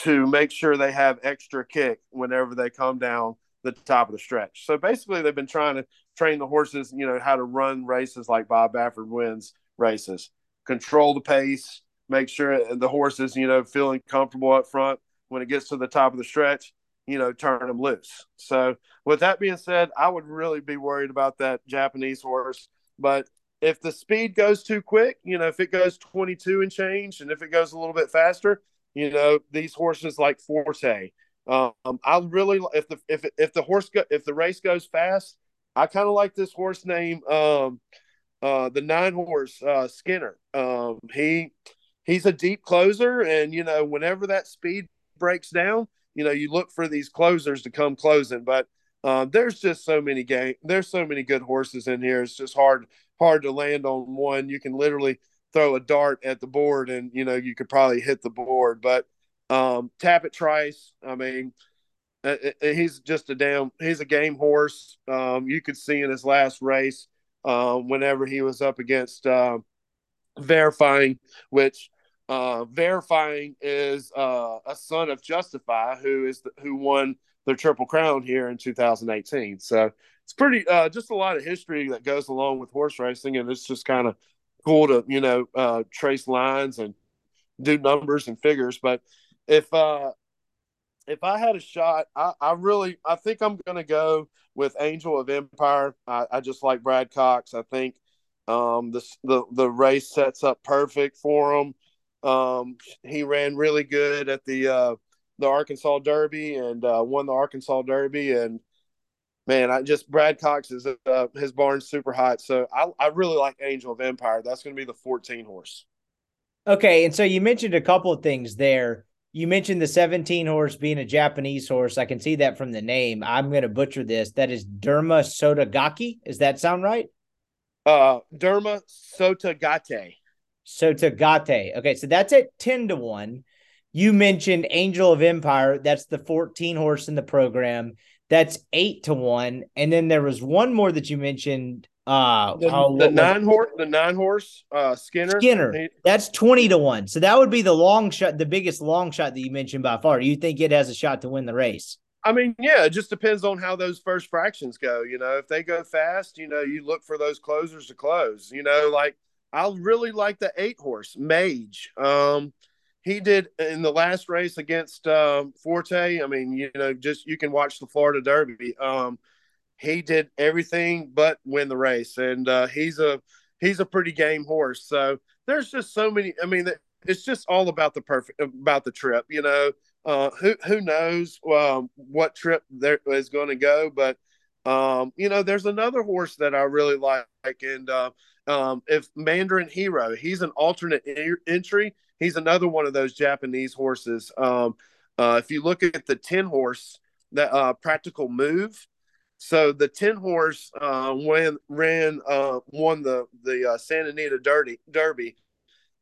to make sure they have extra kick whenever they come down the top of the stretch. So basically, they've been trying to train the horses, you know, how to run races like Bob Baffert wins races, control the pace, make sure the horses, you know, feeling comfortable up front when it gets to the top of the stretch you know, turn them loose. So, with that being said, I would really be worried about that Japanese horse. But if the speed goes too quick, you know, if it goes 22 and change, and if it goes a little bit faster, you know, these horses like Forte. Um, I really if the if if the horse go, if the race goes fast, I kind of like this horse name, um, uh, the nine horse uh, Skinner. Um, he he's a deep closer, and you know, whenever that speed breaks down, you know, you look for these closers to come closing, but uh, there's just so many game. There's so many good horses in here. It's just hard hard to land on one. You can literally throw a dart at the board, and you know you could probably hit the board. But um, Tapit Trice, I mean, uh, uh, uh, he's just a damn. He's a game horse. Um, you could see in his last race, um, whenever he was up against uh, verifying, which uh, verifying is uh, a son of Justify, who is the, who won the triple crown here in 2018. So it's pretty uh, just a lot of history that goes along with horse racing, and it's just kind of cool to you know uh, trace lines and do numbers and figures. But if uh, if I had a shot, I, I really I think I'm going to go with Angel of Empire. I, I just like Brad Cox. I think um, the the the race sets up perfect for him. Um, he ran really good at the uh, the Arkansas Derby and uh, won the Arkansas Derby and man, I just Brad Cox is uh, his barn's super hot, so I, I really like Angel of Empire. That's going to be the 14 horse. Okay, and so you mentioned a couple of things there. You mentioned the 17 horse being a Japanese horse. I can see that from the name. I'm going to butcher this. That is Derma Sotagaki. Does that sound right? Uh, Derma Sotogake. Sotogake. Okay, so that's at 10 to 1. You mentioned Angel of Empire. That's the 14 horse in the program. That's eight to one. And then there was one more that you mentioned. Uh, the, oh, the nine horse, the nine horse, uh, Skinner. Skinner. That's twenty to one. So that would be the long shot, the biggest long shot that you mentioned by far. Do you think it has a shot to win the race? I mean, yeah, it just depends on how those first fractions go. You know, if they go fast, you know, you look for those closers to close. You know, like I really like the eight horse Mage. Um, he did in the last race against um, Forte. I mean, you know, just you can watch the Florida Derby. Um, he did everything but win the race, and uh, he's a he's a pretty game horse. So there's just so many. I mean, it's just all about the perfect about the trip. You know, uh, who who knows um, what trip there is going to go, but um, you know, there's another horse that I really like, and uh, um, if Mandarin Hero, he's an alternate entry he's another one of those Japanese horses. Um, uh, if you look at the 10 horse, that uh, practical move. So the 10 horse uh, when ran uh, won the the uh, Santa Anita Derby, Derby,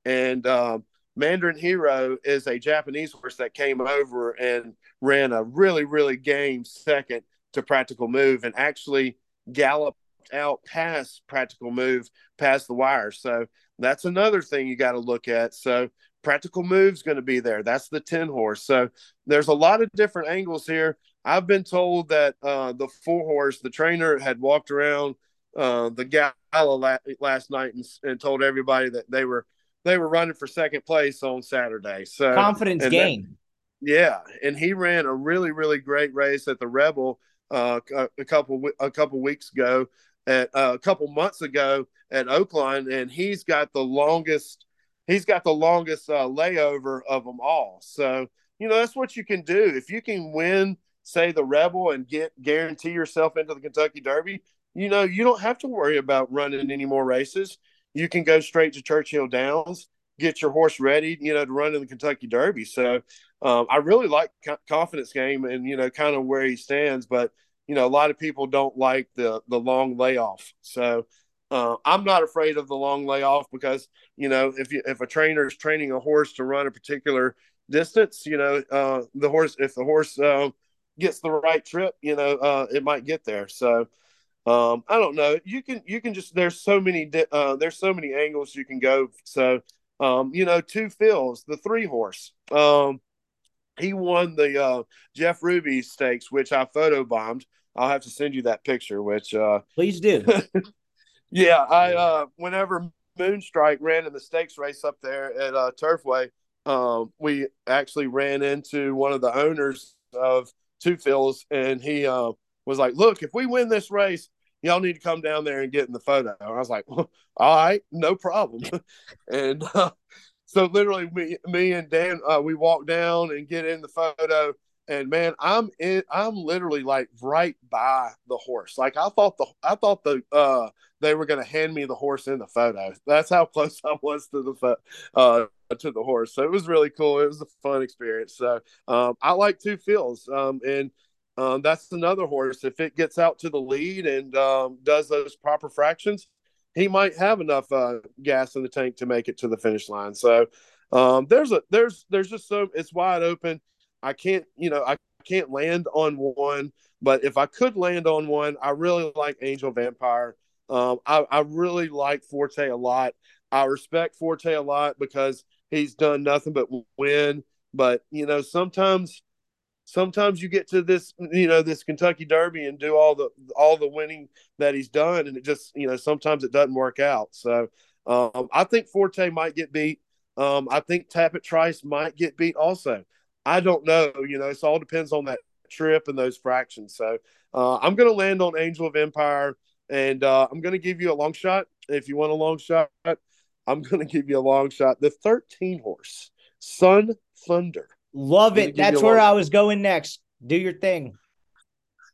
and uh, Mandarin Hero is a Japanese horse that came over and ran a really really game second to Practical Move and actually galloped out past Practical Move past the wire. So that's another thing you got to look at. So practical moves going to be there. That's the 10 horse. So there's a lot of different angles here. I've been told that uh, the four horse, the trainer had walked around uh, the gala la- last night and, and, told everybody that they were they were running for second place on Saturday. So Confidence Game. yeah, and he ran a really really great race at the Rebel uh, a, a couple a couple weeks ago at uh, a couple months ago at Oaklawn, and he's got the longest he's got the longest uh, layover of them all. So you know that's what you can do if you can win, say the Rebel, and get guarantee yourself into the Kentucky Derby. You know you don't have to worry about running any more races. You can go straight to Churchill Downs, get your horse ready, you know, to run in the Kentucky Derby. So um, I really like confidence game and you know kind of where he stands, but you know, a lot of people don't like the the long layoff. So uh, I'm not afraid of the long layoff because you know if you if a trainer is training a horse to run a particular distance, you know, uh, the horse if the horse uh, gets the right trip, you know, uh, it might get there. So um, I don't know. You can you can just there's so many di- uh, there's so many angles you can go. So um, you know, Two Phil's the three horse. Um, he won the uh, Jeff Ruby Steaks, which I photobombed. I'll have to send you that picture. Which uh, please do. yeah, I uh, whenever Moonstrike ran in the stakes race up there at uh, Turfway, um, we actually ran into one of the owners of Two Phil's, and he uh, was like, "Look, if we win this race, y'all need to come down there and get in the photo." And I was like, well, "All right, no problem." and uh, so literally me, me and Dan, uh, we walk down and get in the photo. And man, I'm in, I'm literally like right by the horse. Like I thought the, I thought the, uh, they were going to hand me the horse in the photo. That's how close I was to the, uh, to the horse. So it was really cool. It was a fun experience. So, um, I like Two Phil's. Um, and, um, that's another horse. If it gets out to the lead and, um, does those proper fractions, he might have enough uh, gas in the tank to make it to the finish line. So um, there's a there's there's just so it's wide open. I can't you know I can't land on one, but if I could land on one, I really like Angel of Empire. Um, I, I really like Forte a lot. I respect Forte a lot because he's done nothing but win. But you know sometimes sometimes you get to this, you know, this Kentucky Derby and do all the all the winning that he's done, and it just, you know, sometimes it doesn't work out. So um, I think Forte might get beat. Um, I think Tapit Trice might get beat also. I don't know. You know, it all depends on that trip and those fractions. So uh, I'm going to land on Angel of Empire, and uh, I'm going to give you a long shot. If you want a long shot, I'm going to give you a long shot. The 13 horse, Sun Thunder. Love it. That's where I was going next. Do your thing.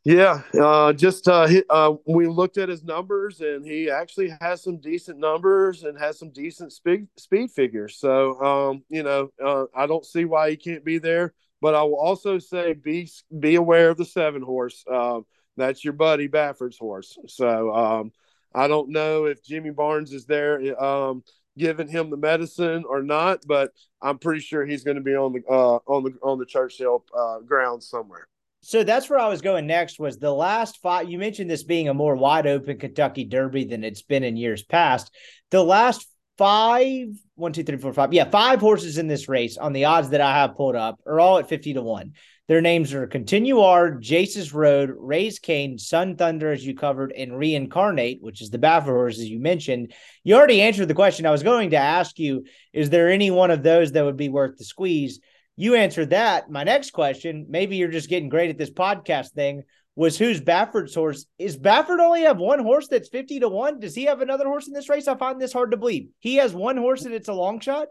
Yeah, uh, just uh, he, uh, we looked at his numbers, and he actually has some decent numbers and has some decent speed speed figures. So, um, you know, uh, I don't see why he can't be there. But I will also say, be be aware of the seven horse. Um, that's your buddy Baffert's horse. So, um, I don't know if Jimmy Barnes is there. Um, giving him the medicine or not, but I'm pretty sure he's going to be on the uh, on the on the Churchill uh, ground somewhere. So that's where I was going next. Was the last five? You mentioned this being a more wide open Kentucky Derby than it's been in years past. The last five, one, two, three, four, five, yeah, five horses in this race on the odds that I have pulled up are all at fifty to one. Their names are Continue, Continuar, Jace's Road, Raise Cane, Sun Thunder, as you covered, and Reincarnate, which is the Baffert horse, as you mentioned. You already answered the question I was going to ask you. Is there any one of those that would be worth the squeeze? You answered that. My next question, maybe you're just getting great at this podcast thing, was who's Baffert's horse? Is Baffert only have one horse that's 50 to 1? Does he have another horse in this race? I find this hard to believe. He has one horse and it's a long shot?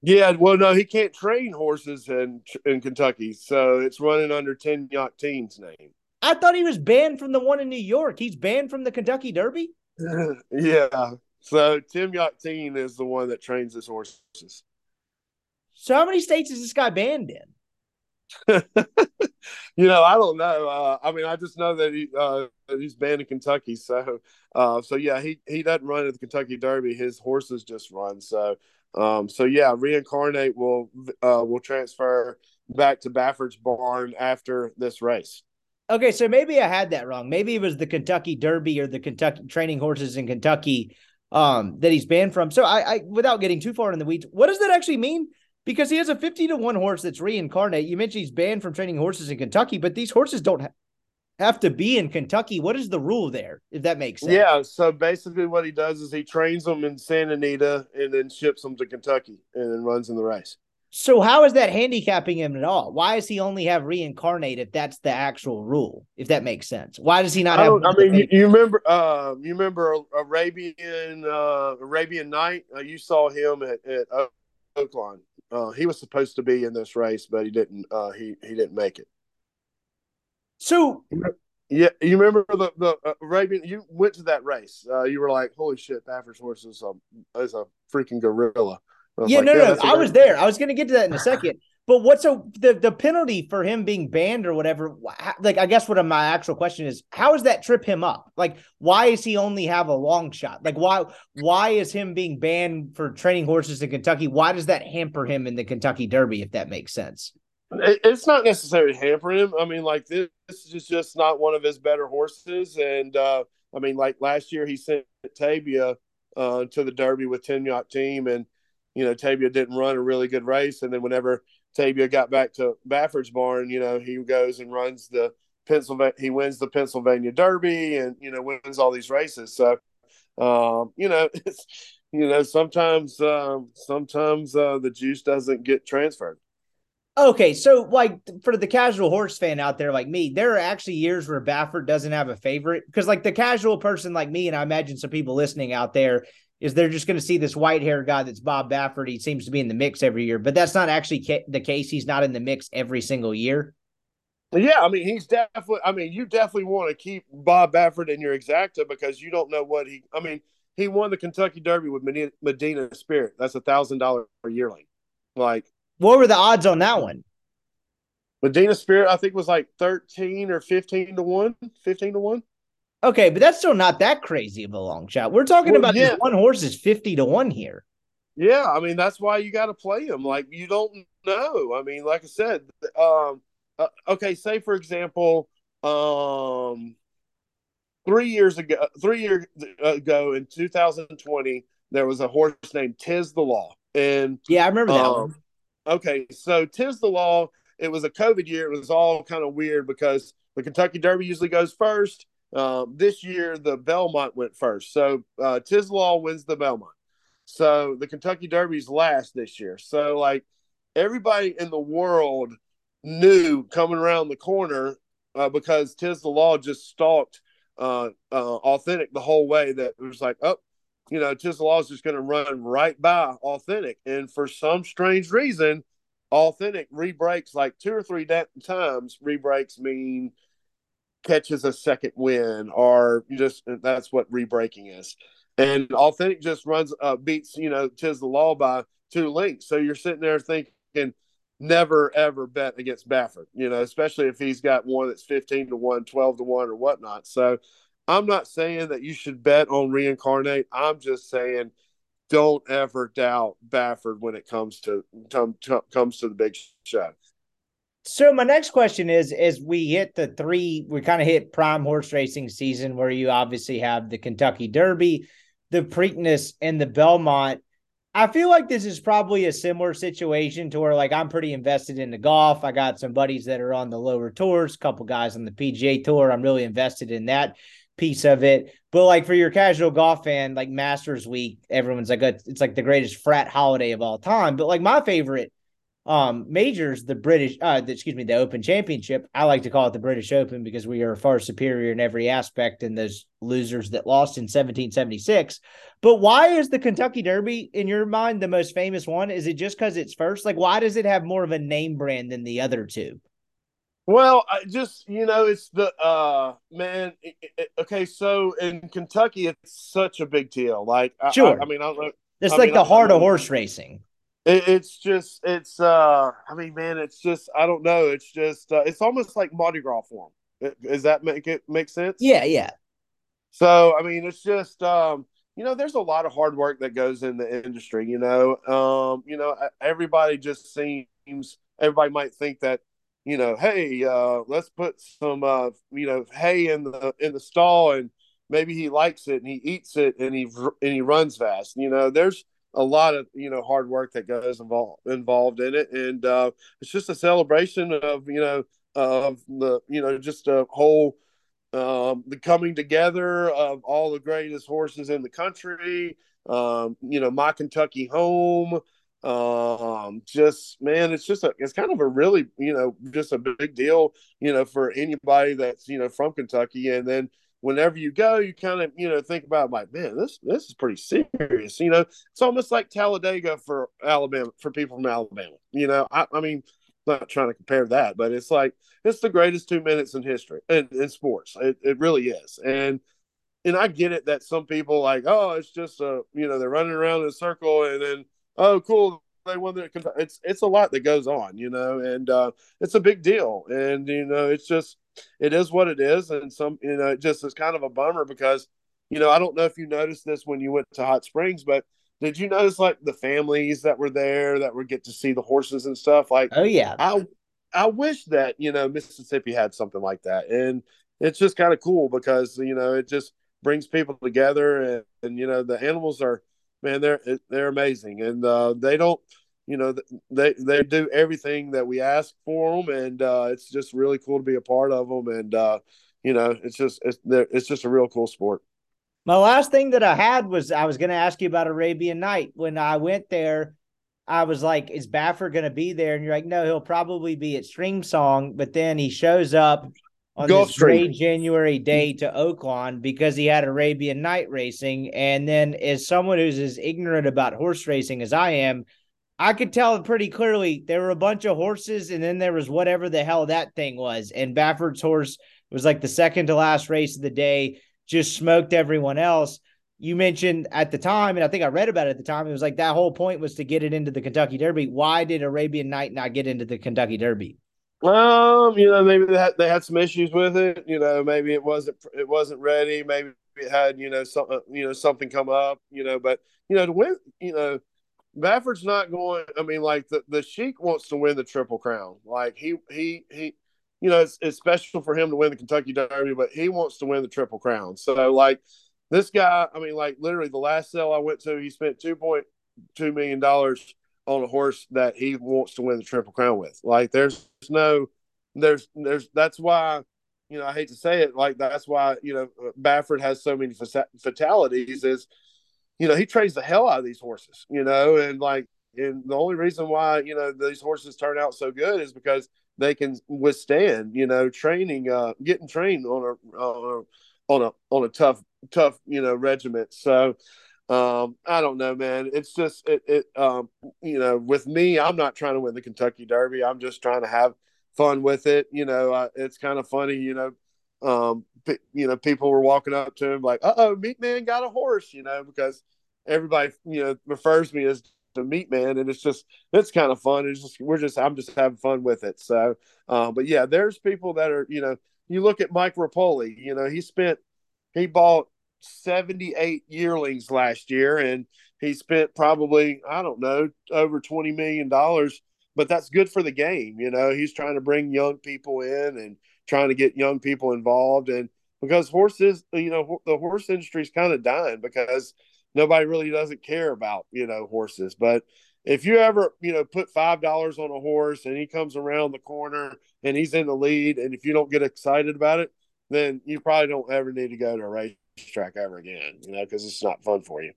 Yeah, well, no, he can't train horses in in Kentucky, so it's running under Tim Yakteen's name. I thought he was banned from the one in New York. He's banned from the Kentucky Derby. yeah, so Tim Yakten is the one that trains his horses. So, how many states is this guy banned in? you know, I don't know. Uh, I mean, I just know that he uh, he's banned in Kentucky. So, uh, so yeah, he he doesn't run at the Kentucky Derby. His horses just run. So, um, so yeah, reincarnate will uh, will transfer back to Baffert's barn after this race. Okay, so maybe I had that wrong. Maybe it was the Kentucky Derby or the Kentucky training horses in Kentucky um, that he's banned from. So I, I, without getting too far in the weeds, what does that actually mean? Because he has a fifty to one horse that's reincarnate. You mentioned he's banned from training horses in Kentucky, but these horses don't ha- have to be in Kentucky. What is the rule there, if that makes sense? Yeah. So basically, what he does is he trains them in Santa Anita and then ships them to Kentucky and then runs in the race. So how is that handicapping him at all? Why does he only have reincarnate if that's the actual rule? If that makes sense, why does he not have? I, mean, you, you, remember, uh, you remember Arabian uh, Arabian Knight? Uh, you saw him at, at Oaklawn. Uh, he was supposed to be in this race, but he didn't. Uh, he he didn't make it. So yeah, you remember the the uh, Arabian? You went to that race. Uh, you were like, "Holy shit, Baffert's horse is a is a freaking gorilla." Yeah, like, no, yeah, no, I was there. I was going to get to that in a second. But what's a the the penalty for him being banned or whatever? Like, I guess what my actual question is, how does that trip him up? Like, why is he only have a long shot? Like, why why is him being banned for training horses in Kentucky? Why does that hamper him in the Kentucky Derby? If that makes sense. It's not necessarily hampering him. I mean, like this, this is just not one of his better horses. And uh, I mean, like last year, he sent Tavia uh, to the Derby with Tim Team, and you know, Tavia didn't run a really good race. And then whenever Tavia got back to Baffert's barn, you know, he goes and runs the Pennsylvania, he wins the Pennsylvania Derby and, you know, wins all these races. So, um, you know, it's, you know, sometimes, um, sometimes uh, the juice doesn't get transferred. Okay, so like for the casual horse fan out there like me, there are actually years where Baffert doesn't have a favorite because like the casual person like me, and I imagine some people listening out there, is they're just going to see this white hair guy that's Bob Baffert. He seems to be in the mix every year, but that's not actually ca- the case. He's not in the mix every single year. Yeah, I mean, he's definitely. I mean, you definitely want to keep Bob Baffert in your exacta because you don't know what he. I mean, he won the Kentucky Derby with Medina, Medina Spirit. That's a thousand dollar yearling. Like, what were the odds on that one? Medina Spirit, I think, was like thirteen or fifteen to one. Fifteen to one. Okay, but that's still not that crazy of a long shot. We're talking well, about yeah. one horse is 50 to 1 here. Yeah, I mean that's why you got to play him. Like you don't know. I mean, like I said, um uh, okay, say for example, um 3 years ago 3 years ago in 2020 there was a horse named Tiz the Law. And Yeah, I remember that um, one. Okay, so Tiz the Law it was a COVID year. It was all kind of weird because the Kentucky Derby usually goes first. Um, this year, the Belmont went first. So uh, Tizzle wins the Belmont. So the Kentucky Derby's last this year. So, like, everybody in the world knew coming around the corner uh, because Tiz the Law just stalked uh, uh, Authentic the whole way that it was like, oh, you know, Law is just going to run right by Authentic. And for some strange reason, Authentic rebreaks like two or three times. Rebreaks mean catches a second win, or just that's what rebreaking is. And Authentic just runs, uh, beats, you know, the Law by two links. So you're sitting there thinking, never ever bet against Baffert, you know, especially if he's got one that's 15 to 1, 12 to 1, or whatnot. So I'm not saying that you should bet on reincarnate. I'm just saying don't ever doubt Baffert when it comes to comes to the big show. So my next question is: as we hit the three, we kind of hit prime horse racing season, where you obviously have the Kentucky Derby, the Preakness, and the Belmont. I feel like this is probably a similar situation to where like I'm pretty invested in the golf. I got some buddies that are on the lower tours, a couple guys on the PGA tour. I'm really invested in that piece of it. But like for your casual golf fan, like Masters Week, everyone's like it's like the greatest frat holiday of all time. But like my favorite um majors the british uh the, excuse me the open championship i like to call it the british open because we are far superior in every aspect than those losers that lost in 1776 but why is the kentucky derby in your mind the most famous one? Is it just because it's first? Like why does it have more of a name brand than the other two? Well I just you know it's the uh man it, it, okay so in kentucky it's such a big deal. Like sure i, I, I mean i don't know. It's I like mean, the heart of horse racing it, it's just it's uh I mean man it's just I don't know it's just uh, it's almost like Mardi Gras form. Does that make it make sense? Yeah, yeah. So I mean it's just um you know there's a lot of hard work that goes in the industry. You know um you know everybody just seems everybody might think that you know hey uh let's put some uh you know hay in the in the stall and maybe he likes it and he eats it and he and he runs fast. You know there's a lot of you know hard work that goes involved involved in it, and uh, it's just a celebration of you know of the you know just a whole um, the coming together of all the greatest horses in the country. Um, you know, my Kentucky home. Um, just man, it's just a it's kind of a really you know just a big deal you know for anybody that's you know from Kentucky, and then whenever you go, you kind of you know think about like, man, this this is pretty serious. You know, it's almost like Talladega for Alabama for people from Alabama. You know, I, I mean, not trying to compare that, but it's like it's the greatest two minutes in history in, in sports. It, it really is, and and I get it that some people like, oh, it's just a you know they're running around in a circle and then oh cool they won it's it's a lot that goes on you know and uh, it's a big deal and you know it's just it is what it is, and some you know it just is kind of a bummer because you know I don't know if you noticed this when you went to Hot Springs, but did you notice like the families that were there that would get to see the horses and stuff? Like, oh yeah, I I wish that you know Mississippi had something like that, and it's just kind of cool because you know it just brings people together, and, and you know the animals are man they're they're amazing, and uh, they don't you know they they do everything that we ask for them and uh, it's just really cool to be a part of them and uh, you know it's just it's it's just a real cool sport my last thing that i had was i was going to ask you about arabian knight when i went there i was like is baffert going to be there and you're like no he'll probably be at Stream Song." but then he shows up on Gulf this great January day to Oaklawn because he had Arabian Knight racing. And then, as someone who's as ignorant about horse racing as I am, I could tell pretty clearly there were a bunch of horses, and then there was whatever the hell that thing was. And Baffert's horse was like the second to last race of the day, just smoked everyone else. You mentioned at the time, and I think I read about it at the time, it was like that whole point was to get it into the Kentucky Derby. Why did Arabian Knight not get into the Kentucky Derby? Um, you know, maybe they had, they had some issues with it. You know, maybe it wasn't it wasn't ready. Maybe it had you know something you know something come up. You know, but you know to win, you know Baffert's not going. I mean, like the the Sheik wants to win the Triple Crown. Like he he he, you know, it's, it's special for him to win the Kentucky Derby, but he wants to win the Triple Crown. So like this guy, I mean, like literally the last sale I went to, he spent two point two million dollars on a horse that he wants to win the Triple Crown with. Like there's no, there's there's that's why you know I hate to say it like that's why you know Baffert has so many fatalities is you know he trains the hell out of these horses you know and like and the only reason why you know these horses turn out so good is because they can withstand you know training uh getting trained on a uh, on a on a tough tough you know regiment so um, I don't know, man. It's just it, it um, you know, with me, I'm not trying to win the Kentucky Derby. I'm just trying to have fun with it. You know, uh, it's kind of funny, you know. Um, you know, people were walking up to him like, "Uh oh, Meat Man got a horse," you know, because everybody, you know, refers me as the Meat Man, and it's just it's kind of fun. It's just we're just I'm just having fun with it. So, uh, but yeah, there's people that are, you know, you look at Mike Repole, you know, he spent he bought 78 yearlings last year and he spent probably i don't know over 20 million dollars but that's good for the game you know he's trying to bring young people in and trying to get young people involved and because horses you know the horse industry is kind of dying because nobody really doesn't care about you know horses but if you ever you know put five dollars on a horse and he comes around the corner and he's in the lead and if you don't get excited about it then you probably don't ever need to go to a racetrack ever again, you know, because it's not fun for you.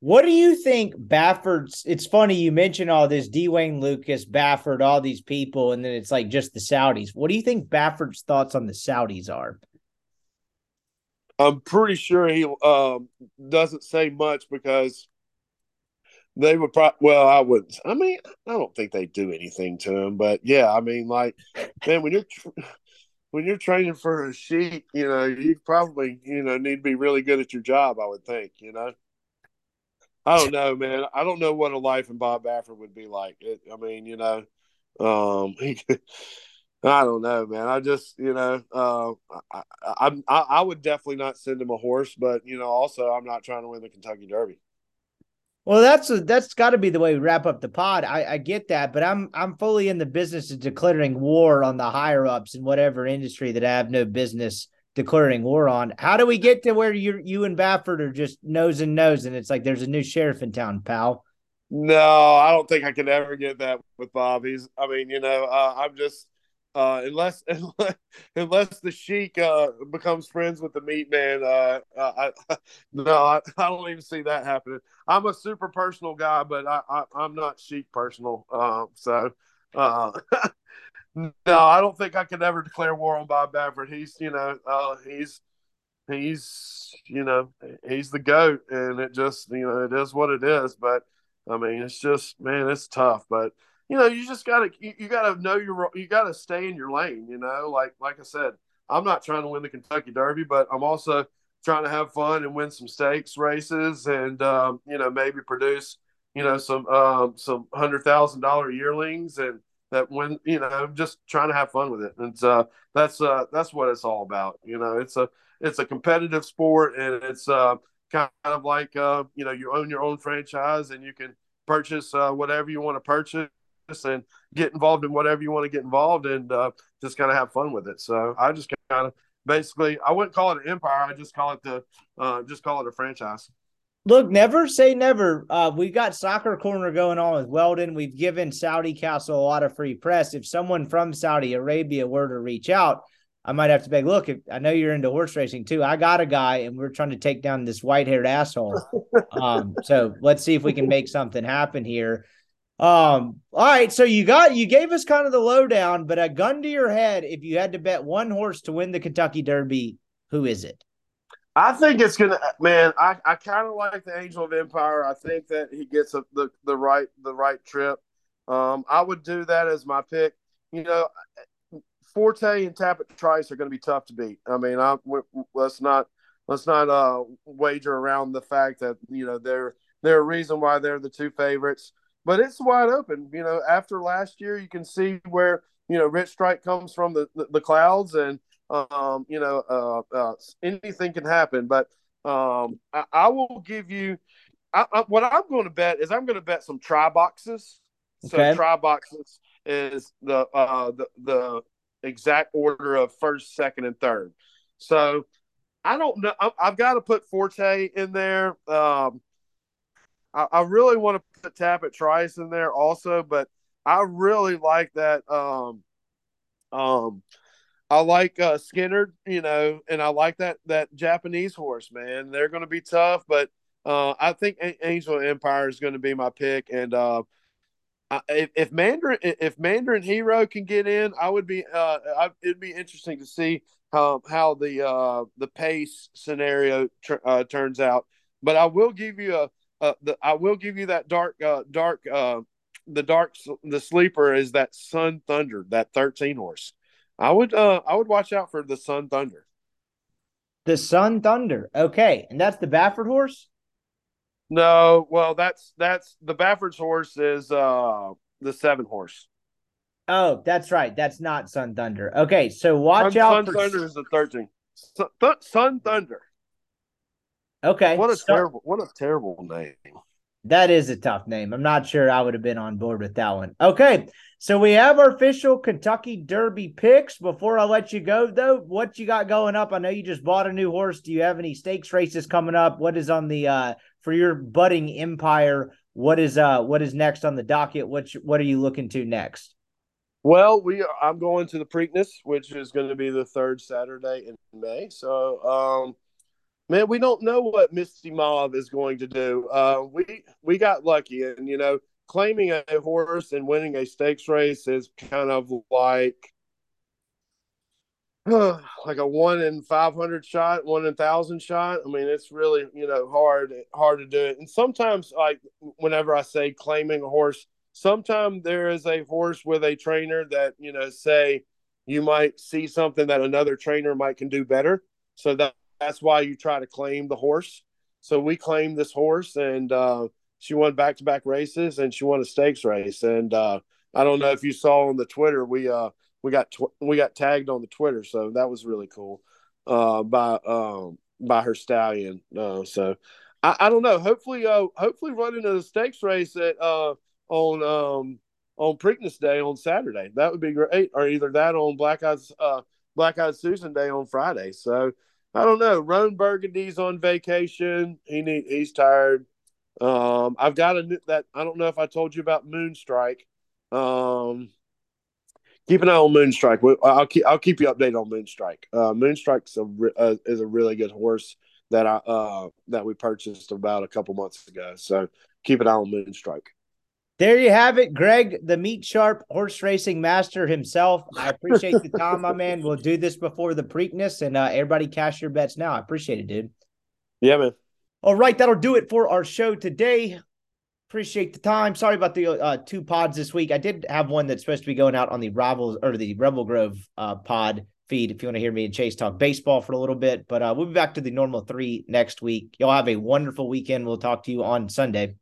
What do you think Baffert's? It's funny you mentioned all this D. Wayne Lukas, Baffert, all these people, and then it's like just the Saudis. What do you think Baffert's thoughts on the Saudis are? I'm pretty sure he um, doesn't say much because they would probably. Well, I wouldn't. I mean, I don't think they do anything to him, but yeah, I mean, like, man, when you're when you're training for a sheep, you know, you probably, you know, need to be really good at your job, I would think, you know. I don't know, man. I don't know what a life in Bob Baffert would be like. It, I mean, you know, um, I don't know, man. I just, you know, uh, I, I, I, would definitely not send him a horse, but you know, also I'm not trying to win the Kentucky Derby. Well, that's a, that's got to be the way we wrap up the pod. I, I get that, but I'm I'm fully in the business of declaring war on the higher ups in whatever industry that I have no business declaring war on. How do we get to where you you and Baffert are just nose and nose, and it's like there's a new sheriff in town, pal? No, I don't think I could ever get that with Bob. He's, I mean, you know, uh, I'm just uh, unless, unless unless the Sheik uh, becomes friends with the Meat Man, uh, I, no, I, I, don't even see that happening. I'm a super personal guy, but I, I am not Sheik personal. Uh, so, uh, no, I don't think I could ever declare war on Bob Baffert. He's you know uh, he's he's you know he's the goat, and it just you know it is what it is. But I mean, it's just man, it's tough, but you know, you just gotta you, you gotta know your you gotta stay in your lane. You know, like like I said, I'm not trying to win the Kentucky Derby, but I'm also trying to have fun and win some stakes races, and um, you know maybe produce you know some um, some hundred thousand dollar yearlings and that when you know I'm just trying to have fun with it and uh, that's uh, that's what it's all about you know it's a it's a competitive sport and it's uh, kind of like uh, you know you own your own franchise and you can purchase uh, whatever you want to purchase and get involved in whatever you want to get involved and uh, just kind of have fun with it. So I just kind of basically I wouldn't call it an empire. I just call it the uh, just call it a franchise. Look, never say never. Uh, we got soccer corner going on with Weldon. We've given Saudi Castle a lot of free press. If someone from Saudi Arabia were to reach out, I might have to beg. Look, if, I know you're into horse racing too. I got a guy, and we're trying to take down this white haired asshole. um, so let's see if we can make something happen here. Um, all right, so you got you gave us kind of the lowdown, but a gun to your head, if you had to bet one horse to win the Kentucky Derby, who is it? I think it's gonna man, I, I kind of like the Angel of Empire. I think that he gets a, the the right the right trip. Um, I would do that as my pick. You know, Forte and Tapit Trice are going to be tough to beat. I mean, I let's not let's not uh wager around the fact that you know they're they're a reason why they're the two favorites but it's wide open. You know, after last year, you can see where you know Rich Strike comes from the the, the clouds, and um, you know, uh, uh, anything can happen. But um, I, I will give you I, I, what I'm going to bet is I'm going to bet some try boxes. So try boxes is the uh the the exact order of first, second, and third. So I don't know. I, have got to put Forte in there. Um, I, I really want to put Tapit Trice in there also, but I really like that. Um, um, I like uh, Skinner, you know, and I like that that Japanese horse, man. They're going to be tough, but uh, I think Angel Empire is going to be my pick. And uh, if, if Mandarin if Mandarin Hero can get in, I would be. Uh, I, it'd be interesting to see how how the uh, the pace scenario tr- uh, turns out. But I will give you a, a the, I will give you that dark uh, dark uh, the dark the sleeper is that Sun Thunder that thirteen horse. I would uh I would watch out for the Sun Thunder. The Sun Thunder. Okay, and that's the Baffert horse. No, well, that's that's the Baffert's horse is uh the seven horse. Oh, that's right. That's not Sun Thunder. Okay, so watch Sun, out Sun for Thunder is the thirteen. Sun, Th- Sun Thunder. Okay. What a terrible what a terrible name. That is a tough name. I'm not sure I would have been on board with that one. Okay. So we have our official Kentucky Derby picks. Before I let you go, though, what you got going up? I know you just bought a new horse. Do you have any stakes races coming up? What is on the uh for your budding empire? What is uh what is next on the docket? What what are you looking to next? Well, we I'm going to the Preakness, which is going to be the third Saturday in May. So, um, man, we don't know what Misty Mauve is going to do. Uh, we we got lucky, and you know, claiming a horse and winning a stakes race is kind of like like a one in five hundred shot, one in thousand shot. I mean, it's really you know hard hard to do it. And sometimes, like whenever I say claiming a horse, sometimes there is a horse with a trainer that you know say you might see something that another trainer might can do better. So that that's why you try to claim the horse. So we claimed this horse, and uh, she won back to back races, and she won a stakes race. And uh, I don't know if you saw on the Twitter, we uh, we got tw- we got tagged on the Twitter, so that was really cool uh, by um, by her stallion. Uh, so I, I don't know. Hopefully, uh, hopefully running a stakes race at uh, on um, on Preakness Day on Saturday. That would be great, or either that on Black Eyes uh, Black Eyes Susan Day on Friday. So I don't know. Roan Burgundy's on vacation. He need he's tired. Um, I've got a that I don't know if I told you about Moonstrike. Um, keep an eye on Moonstrike. I'll keep I'll keep you updated on Moonstrike. Uh, Moonstrike's a uh, is a really good horse that I uh that we purchased about a couple months ago. So keep an eye on Moonstrike. There you have it, Greg, the meat sharp horse racing master himself. I appreciate the time, my man. We'll do this before the Preakness, and uh, everybody cash your bets now. I appreciate it, dude. Yeah, man. All right, that'll do it for our show today. Appreciate the time. Sorry about the uh, two pods this week. I did have one that's supposed to be going out on the Rivals or the Rebel Grove uh, pod feed if you want to hear me and Chase talk baseball for a little bit. But uh, we'll be back to the normal three next week. Y'all have a wonderful weekend. We'll talk to you on Sunday.